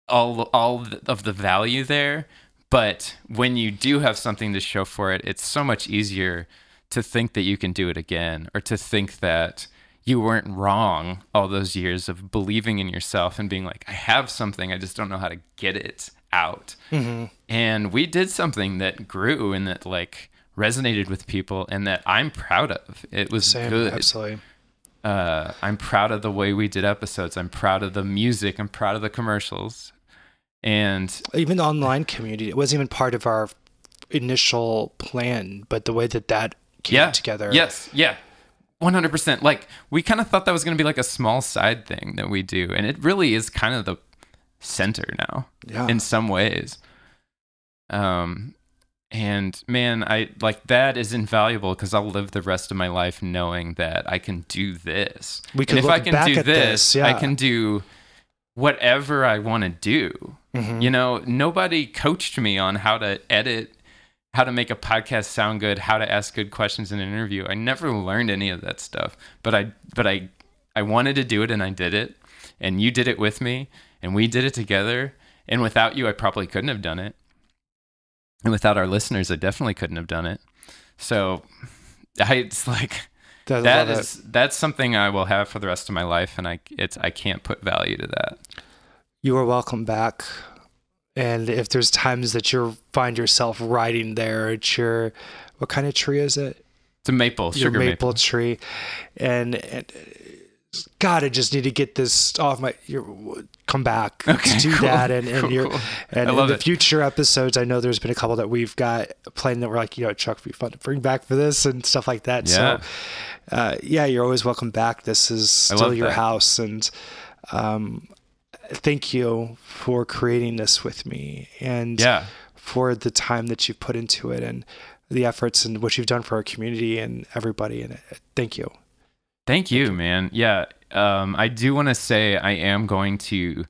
all all of the value there, but when you do have something to show for it, it's so much easier to think that you can do it again or to think that you weren't wrong all those years of believing in yourself and being like I have something, I just don't know how to get it out. Mm-hmm. And we did something that grew and that like resonated with people and that I'm proud of. It was Same. good Absolutely. uh, I'm proud of the way we did episodes. I'm proud of the music. I'm proud of the commercials. And Even the online community, it wasn't even part of our initial plan, but the way that that came yeah, together. Yes, yeah, 100%. Like we kind of thought that was going to be like a small side thing that we do, and it really is kind of the center now Yeah. in some ways. Um, and man, I like that is invaluable because I'll live the rest of my life knowing that I can do this. We can and if I can back do this, this, I can do whatever I want to do. Mhm. You know, nobody coached me on how to edit, how to make a podcast sound good, how to ask good questions in an interview. I never learned any of that stuff, but I but I I wanted to do it and I did it. And you did it with me and we did it together. And without you, I probably couldn't have done it. And without our listeners, I definitely couldn't have done it. So I it's like that is that's something I will have for the rest of my life and I it's I can't put value to that. you are welcome back. And if there's times that you find yourself riding there at your, what kind of tree is it? It's a maple, your sugar maple, maple. tree, and, and God, I just need to get this off my. Come back Okay, to do cool, that, and and cool, you're cool. and in the it. future episodes. I know there's been a couple that we've got planned that we're like, you know, Chuck, would be fun to bring back for this and stuff like that. Yeah. So, uh, yeah, you're always welcome back. This is still your that. house, and um, thank you for creating this with me, and Yeah. for the time that you've put into it and the efforts and what you've done for our community and everybody in it. Thank you. Thank you, man. Yeah. Um, I do want to say I am going to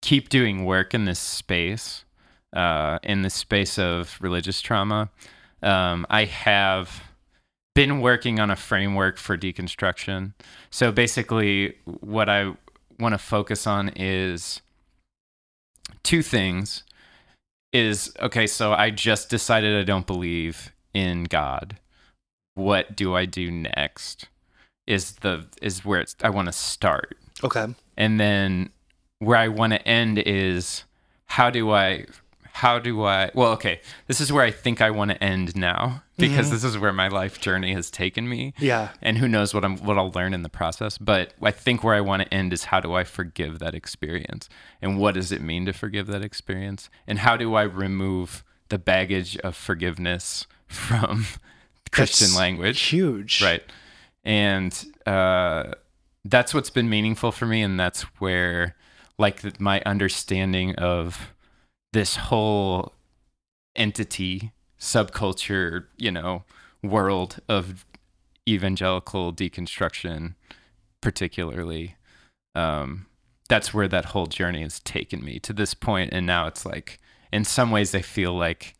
keep doing work in this space, uh, in the space of religious trauma. Um, I have been working on a framework for deconstruction. So basically, what I want to focus on is two things. Is okay, so I just decided I don't believe in God. What do I do next? Is the is where it's, I want to start. Okay. and then where I want to end is how do I how do I well okay this is where I think I want to end now because mm-hmm. this is where my life journey has taken me. Yeah. and who knows what I'm what I'll learn in the process but I think where I want to end is how do I forgive that experience? And what does it mean to forgive that experience? And how do I remove the baggage of forgiveness from Christian That's language? Huge. right and uh, that's what's been meaningful for me and that's where like th- my understanding of this whole entity subculture you know world of evangelical deconstruction particularly um that's where that whole journey has taken me to this point and now it's like in some ways i feel like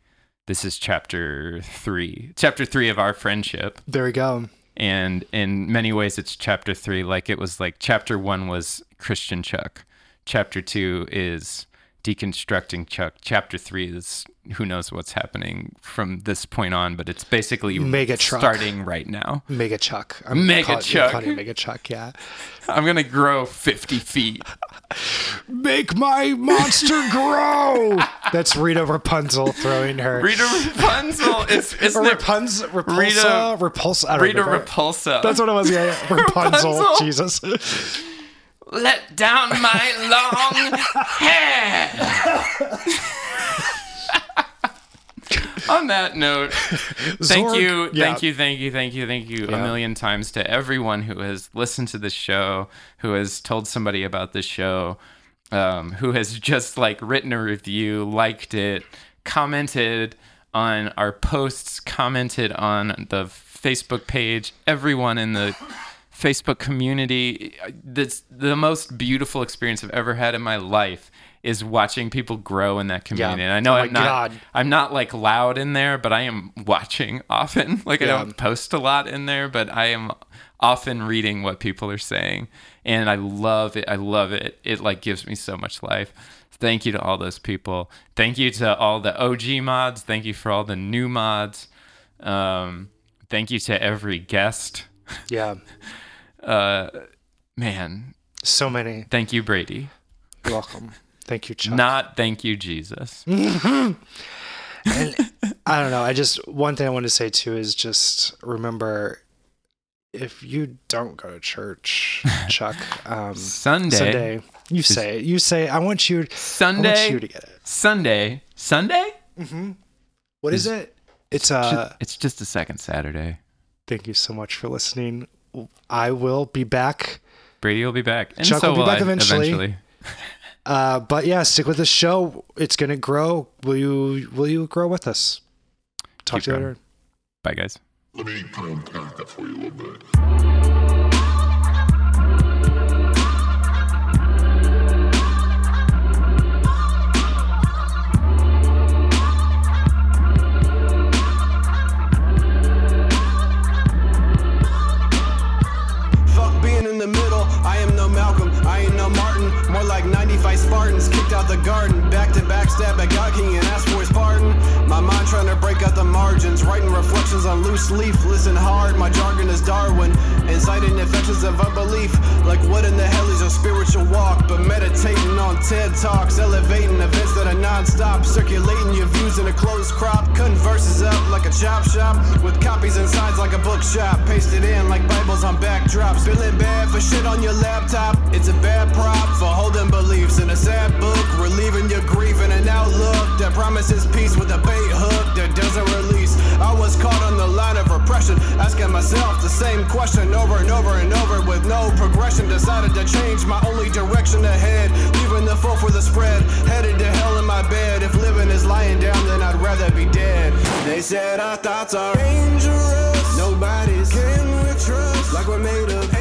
this is chapter 3 chapter 3 of our friendship There we go. And in many ways it's chapter three. Like it was like chapter one was christian chuck. Chapter two is deconstructing chuck chapter three is who knows what's happening from this point on but it's basically Mega Chuck. starting right now Mega Chuck. I'm Mega call- Chuck. it Mega Chuck. Yeah. i'm gonna grow 50 feet Make my monster grow. That's Rita Rapunzel throwing her. rita rapunzel it's or isn't Rapunzel. Repulsa. Rita- Repulsa. I don't rita remember. repulsa That's what it was. Yeah. yeah. Rapunzel. Rapunzel. Jesus. Let down my long hair. On that note, thank Zorg. you, Yeah. thank you, thank you, thank you, thank you a million times to everyone who has listened to the show, who has told somebody about the show, um, who has just like written a review, liked it, commented on our posts, commented on the Facebook page, everyone in the Facebook community. That's the most beautiful experience I've ever had in my life is watching people grow in that community. And I know Oh I'm not God. I'm not like loud in there, but I am watching often. Like I don't post a lot in there, but I am often reading what people are saying. And I love it. I love it. It like gives me so much life. Thank you to all those people. Thank you to all the OG mods. Thank you for all the new mods. Um, thank you to every guest. Yeah. Uh, man, So many. thank you, Brady. You're welcome. Thank you, Chuck. Not thank you, Jesus. and I don't know. I just one thing I want to say too is just remember if you don't go to church, Chuck, um, Sunday. Sunday, you say it. You say I want you. I want Sunday. you to get it. Sunday. Sunday? What is it? It's uh. it's just a second Saturday. Thank you so much for listening. I will be back. Brady will be back. And Chuck so will be back I eventually. Uh, but yeah, stick with the show. It's gonna grow. Will you? Will you grow with us? Talk Keep to you growing. later. Bye, guys. Let me kind of unpack that for you a little bit. The garden. Back to back stab at God King and ask for his pardon. My mind trying to break out the margins. Writing reflections on loose leaf. Listen hard, my jargon is Darwin. Inciting infections of unbelief. Like what in the hell is a spiritual walk? But meditating on on TED Talks, elevating events that are non-stop, circulating your views in a closed crop, cutting verses up like a chop shop, with copies and signs like a bookshop, pasted in like Bibles on backdrops. Feeling bad for shit on your laptop, it's a bad prop for holding beliefs in a sad book, relieving your grief in an outlook that promises peace with a bait hook that doesn't release. I was caught on the line of repression, asking myself the same question over and over and over with no progression. Decided to change my only direction ahead, leaving the foe for the spread. Headed to hell in my bed. If living is lying down, then I'd rather be dead. They said our thoughts are dangerous. Nobody's can we trust. Like we're made of